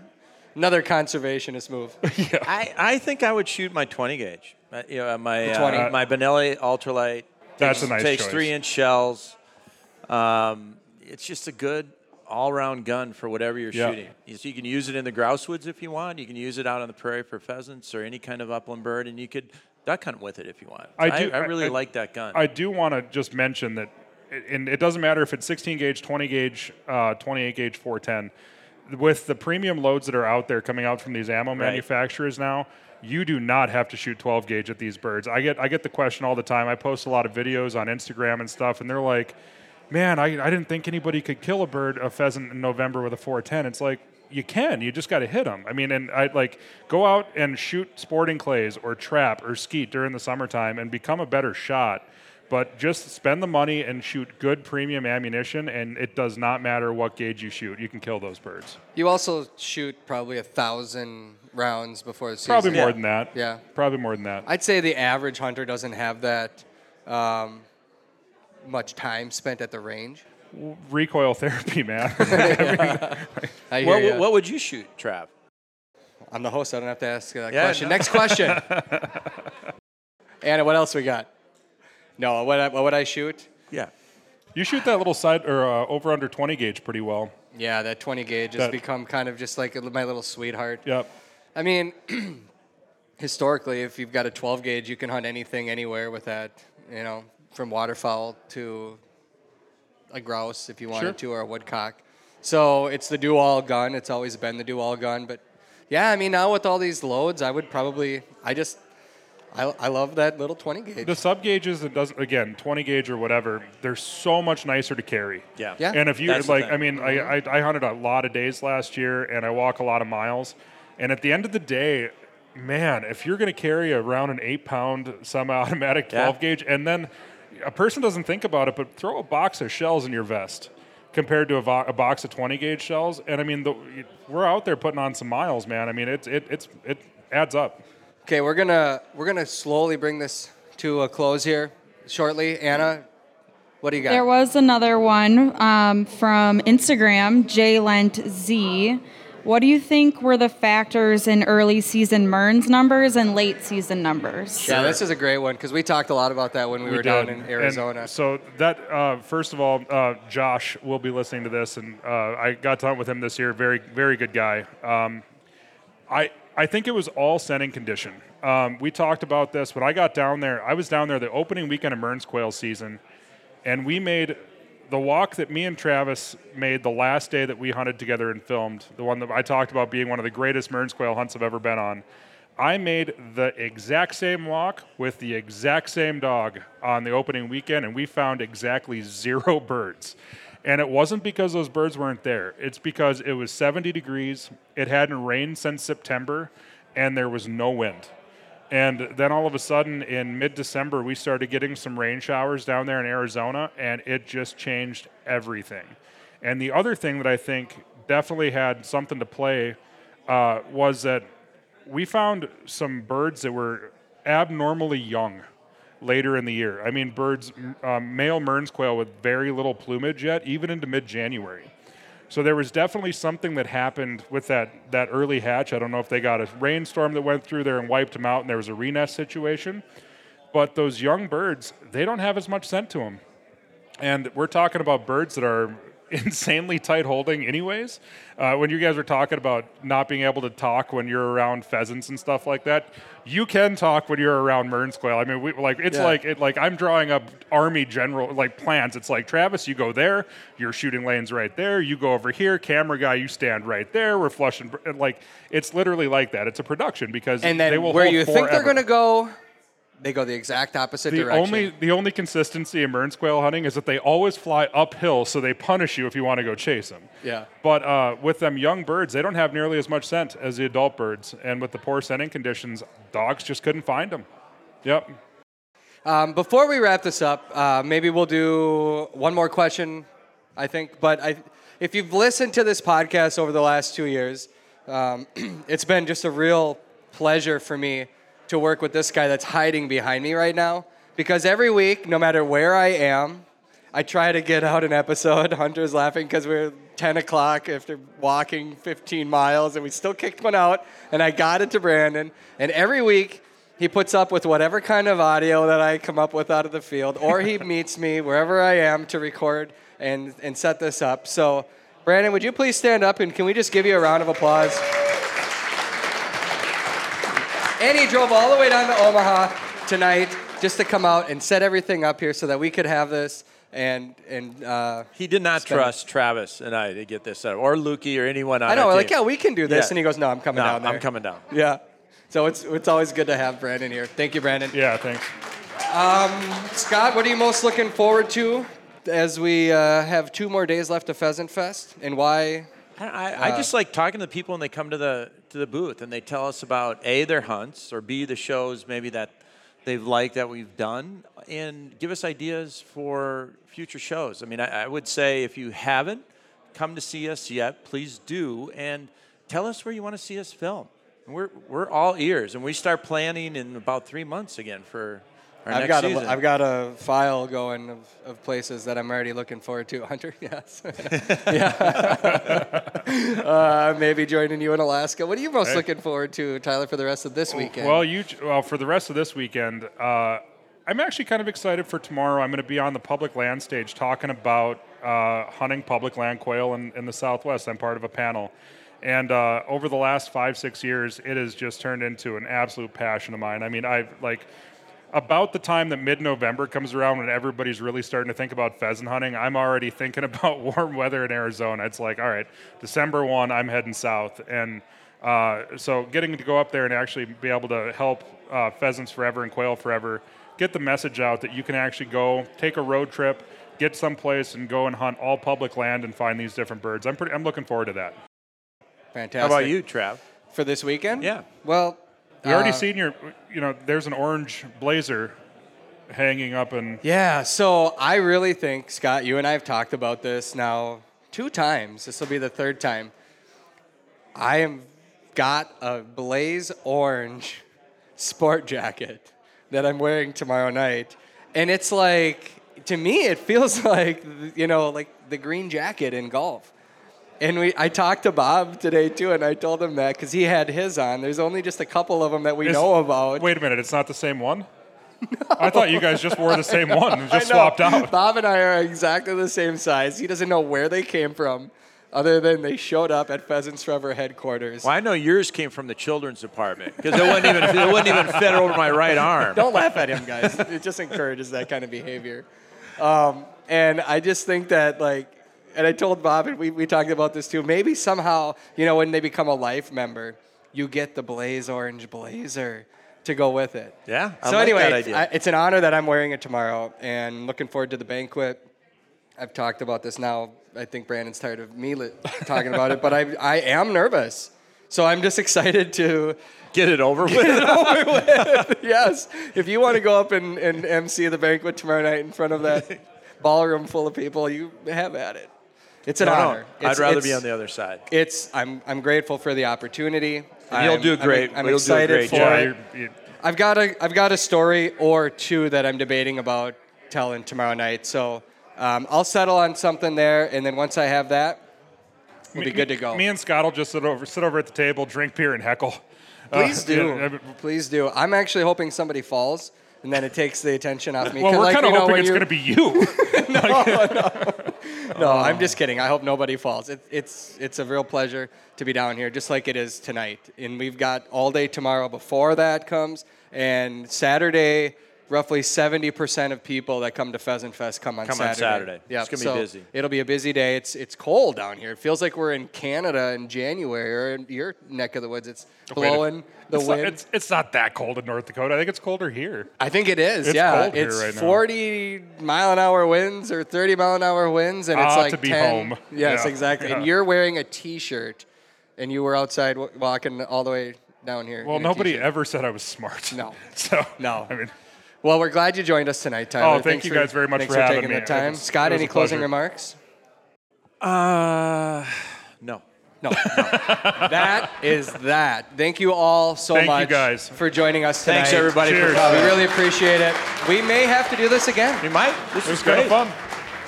Another conservationist move. I, I think I would shoot my 20 gauge. Uh, you know, my Uh, my Benelli ultralight. That's takes, a nice takes choice. three inch shells. Um, it's just a good all round gun for whatever you're Yeah. shooting. You, so you can use it in the grouse woods if you want. You can use it out on the prairie for pheasants or any kind of upland bird, and you could duck hunt with it if you want. I I, do- I, really I- like that gun. I do want to just mention that, and it doesn't matter if it's 16 gauge, 20 gauge, uh, 28 gauge, 410. With the premium loads that are out there coming out from these ammo manufacturers now, you do not have to shoot 12 gauge at these birds. I get I get the question all the time. I post a lot of videos on Instagram and stuff, and they're like, "Man, I, I didn't think anybody could kill a bird, a pheasant in November with a 410." It's like you can. You just got to hit them. I mean, and I like go out and shoot sporting clays or trap or skeet during the summertime and become a better shot. But just spend the money and shoot good premium ammunition, and it does not matter what gauge you shoot. You can kill those birds. You also shoot probably a thousand rounds before the season. Probably more than that. Yeah. Probably more than that. I'd say the average hunter doesn't have that um, much time spent at the range. Recoil therapy, man. I hear what, ya. what would you shoot, Trav? I'm the host. I don't have to ask that Yeah, question. no. Next question. Anna, what else we got? No, what, I- what would I shoot? Yeah. You shoot that little side or uh, over under 20 gauge pretty well. Yeah, that 20 gauge has That- become kind of just like my little sweetheart. Yep. I mean, historically, if you've got a 12 gauge, you can hunt anything anywhere with that. You know, from waterfowl to a grouse if you wanted Sure. to, or a woodcock. So it's the do-all gun. It's always been the do-all gun. But yeah, I mean, now with all these loads, I would probably. I just. I, I love that little 20 gauge. The sub gauges, it does again, 20 gauge or whatever. They're so much nicer to carry. Yeah. Yeah. And if you That's like. I mean, I, mm-hmm. I I hunted a lot of days last year, and I walk a lot of miles. And at the end of the day, man, if you're going to carry around an eight pound semi-automatic Yeah. 12 gauge, and then a person doesn't think about it, but throw a box of shells in your vest compared to a, vo- a box of 20 gauge shells, and I mean, the, we're out there putting on some miles, man. I mean, it it it's it adds up. Okay, we're gonna we're gonna slowly bring this to a close here shortly. Anna, what do you got? There was another one um, from Instagram, JLentZ. What do you think were the factors in early season Mearns numbers and late season numbers? Yeah, this is a great one because we talked a lot about that when we, were down did. in And Arizona. so that uh, first of all, uh, Josh will be listening to this, and uh, I got to hunt with him this year. Very, very good guy. Um, I I think it was all setting condition. Um, we talked about this when I got down there. I was down there the opening weekend of Mearns quail season, and we made the walk that me and Travis made the last day that we hunted together and filmed. The one that I talked about being one of the greatest Mearns quail hunts I've ever been on. I made the exact same walk with the exact same dog on the opening weekend, and we found exactly zero birds. And it wasn't because those birds weren't there. It's because it was 70 degrees, it hadn't rained since September, and there was no wind. And then all of a sudden, in mid December, we started getting some rain showers down there in Arizona, and it just changed everything. And the other thing that I think definitely had something to play uh, was that we found some birds that were abnormally young later in the year. I mean, birds, um, male Mearns quail with very little plumage yet, even into mid January. So there was definitely something that happened with that, that early hatch. I don't know if they got a rainstorm that went through there and wiped them out and there was a renest situation. But those young birds, they don't have as much scent to them. And we're talking about birds that are insanely tight holding, anyways. Uh, when you guys were talking about not being able to talk when you're around pheasants and stuff like that, you can talk when you're around Mearns quail. I mean, we, like it's Yeah. like it, like I'm drawing up army general like plans. It's like Travis, you go there, your shooting lane's right there. You go over here, camera guy, you stand right there. We're flushing like it's literally like that. It's a production because And they then will where hold you think they're going to go, they go the exact opposite The direction. only the only consistency in Mearns quail hunting is that they always fly uphill, so they punish you if you want to go chase them. Yeah. But uh, with them young birds, they don't have nearly as much scent as the adult birds, and with the poor scenting conditions, dogs just couldn't find them. Yep. Um, before we wrap this up, uh, maybe we'll do one more question, I think. But I, if you've listened to this podcast over the last two years, um, it's been just a real pleasure for me to work with this guy that's hiding behind me right now. Because every week, no matter where I am, I try to get out an episode. Hunter's laughing because we're 10 o'clock after walking 15 miles, and we still kicked one out. And I got it to Brandon. And every week, he puts up with whatever kind of audio that I come up with out of the field, or he meets me wherever I am to record and, and set this up. So, Brandon, would you please stand up and can we just give you a round of applause? And he drove all the way down to Omaha tonight just to come out and set everything up here so that we could have this. And and uh, He did not spend- trust Travis and I to get this set up, or Lukey or anyone on I know, our we're like, team. yeah, we can do this. Yeah. And he goes, no, I'm coming No, down there. I'm coming down. Yeah. So it's it's always good to have Brandon here. Thank you, Brandon. Yeah. Thanks. Scott, what are you most looking forward to as we uh, have two more days left of Pheasant Fest, and why? I, I, I just like talking to the people when they come to the to the booth and they tell us about a their hunts or b the shows maybe that they've liked that we've done and give us ideas for future shows. I mean, I, I would say if you haven't come to see us yet, please do and tell us where you want to see us film. We're we're all ears and we start planning in about three months again for I've next got season. a, I've got a file going of, of places that I'm already looking forward to. Hunter, yes, yeah. uh, maybe joining you in Alaska. What are you most Hey. looking forward to, Tyler, for the rest of this weekend? Well, you well for the rest of this weekend, uh, I'm actually kind of excited for tomorrow. I'm going to be on the public land stage talking about uh, hunting public land quail in, in the Southwest. I'm part of a panel, and uh, over the last five six years, it has just turned into an absolute passion of mine. I mean, I've like. About the time that mid-November comes around, when everybody's really starting to think about pheasant hunting, I'm already thinking about warm weather in Arizona. It's like, all right, December one, I'm heading south, and uh, so getting to go up there and actually be able to help uh, pheasants forever and quail forever get the message out that you can actually go take a road trip, get someplace, and go and hunt all public land and find these different birds. I'm pretty. I'm looking forward to that. Fantastic. How about you, Trav? for this weekend? Yeah. Well, You already uh, seen your. You know, there's an orange blazer hanging up and Yeah, so I really think, Scott, you and I have talked about this now two times. This will be the third time. I have got a blaze orange sport jacket that I'm wearing tomorrow night. And it's like, to me, it feels like, you know, like the green jacket in golf. And we, I talked to Bob today too, and I told him that because he had his on. There's only just a couple of them that we Is- know about. Wait a minute, it's not the same one. I thought you guys just wore the same one and I just know. swapped out. Bob and I are exactly the same size. He doesn't know where they came from, other than they showed up at Pheasants Forever headquarters. Well, I know yours came from the children's department because it wouldn't even it wouldn't even fit over my right arm. Don't laugh at him, guys. It just encourages that kind of behavior. Um, and I just think that, like, and I told Bob, and we, we talked about this too, maybe somehow, you know, when they become a life member, you get the blaze orange blazer to go with it. Yeah, I so like anyway, that it's- idea. I- it's an honor that I'm wearing it tomorrow, and looking forward to the banquet. I've talked about this now. I think Brandon's tired of me li- talking about it, but I, I am nervous. So I'm just excited to Get it over with. yes. If you want to go up and, and MC the banquet tomorrow night in front of that ballroom full of people, you have at it. It's an No, no, honor. I'd It's- rather it's- be on the other side. It's I'm I'm grateful for the opportunity. And you'll I'm- do I'm- great. I'm, You'll do a excited great for job. It. you're, you I've got a I've got a story or two that I'm debating about telling tomorrow night. So um, I'll settle on something there, and then once I have that, we'll be good to go. Me and Scott will just sit over, sit over at the table, drink beer, and heckle. Uh, Please do. yeah, I mean, Please do. I'm actually hoping somebody falls and then it takes the attention off me. Well, we're like, kind of you know, hoping it's going to be you. No, oh. I'm just kidding. I hope nobody falls. It, it's it's a real pleasure to be down here, just like it is tonight. And we've got all day tomorrow before that comes, and Saturday. Roughly 70% of people that come to Pheasant Fest come on Come on Saturday. Saturday. Yeah, It's gonna be so busy. It'll be a busy day. It's it's cold down here. It feels like we're in Canada in January or in your neck of the woods. It's blowing the it's wind. Not, it's, it's not that cold in North Dakota. I think it's colder here. I think it is. It's yeah, cold here it's right now. 40 mile an hour winds or 30 mile an hour winds, and it's Ah, like to be 10 home. Yes, Yeah, exactly. And yeah. you're wearing a T-shirt, and you were outside w- walking all the way down here. Well, in a nobody t-shirt. ever said I was smart. No. So No. I mean, Well, we're glad you joined us tonight, Tyler. Oh, thank Thanks you for- guys very much thanks for having taking me. the time. Was- Scott, any closing pleasure. remarks? Uh, no. No, no. that is that. Thank you all so Thank you, much guys. for joining us tonight. Thanks, everybody, for Cheers. Uh, we really appreciate it. We may have to do this again. We might. This it was was kind of fun.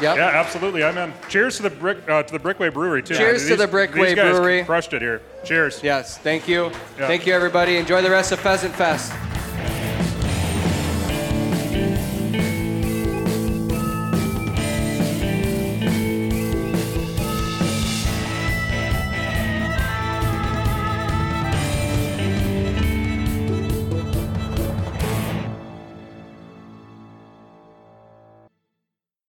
Yep. Yeah, absolutely. I'm in. Cheers to the brick uh, to the Brickway Brewery too. Cheers to the Brickway these guys Brewery. Crushed it here. Cheers. Yes, thank you. Yeah. Thank you, everybody. Enjoy the rest of Pheasant Fest.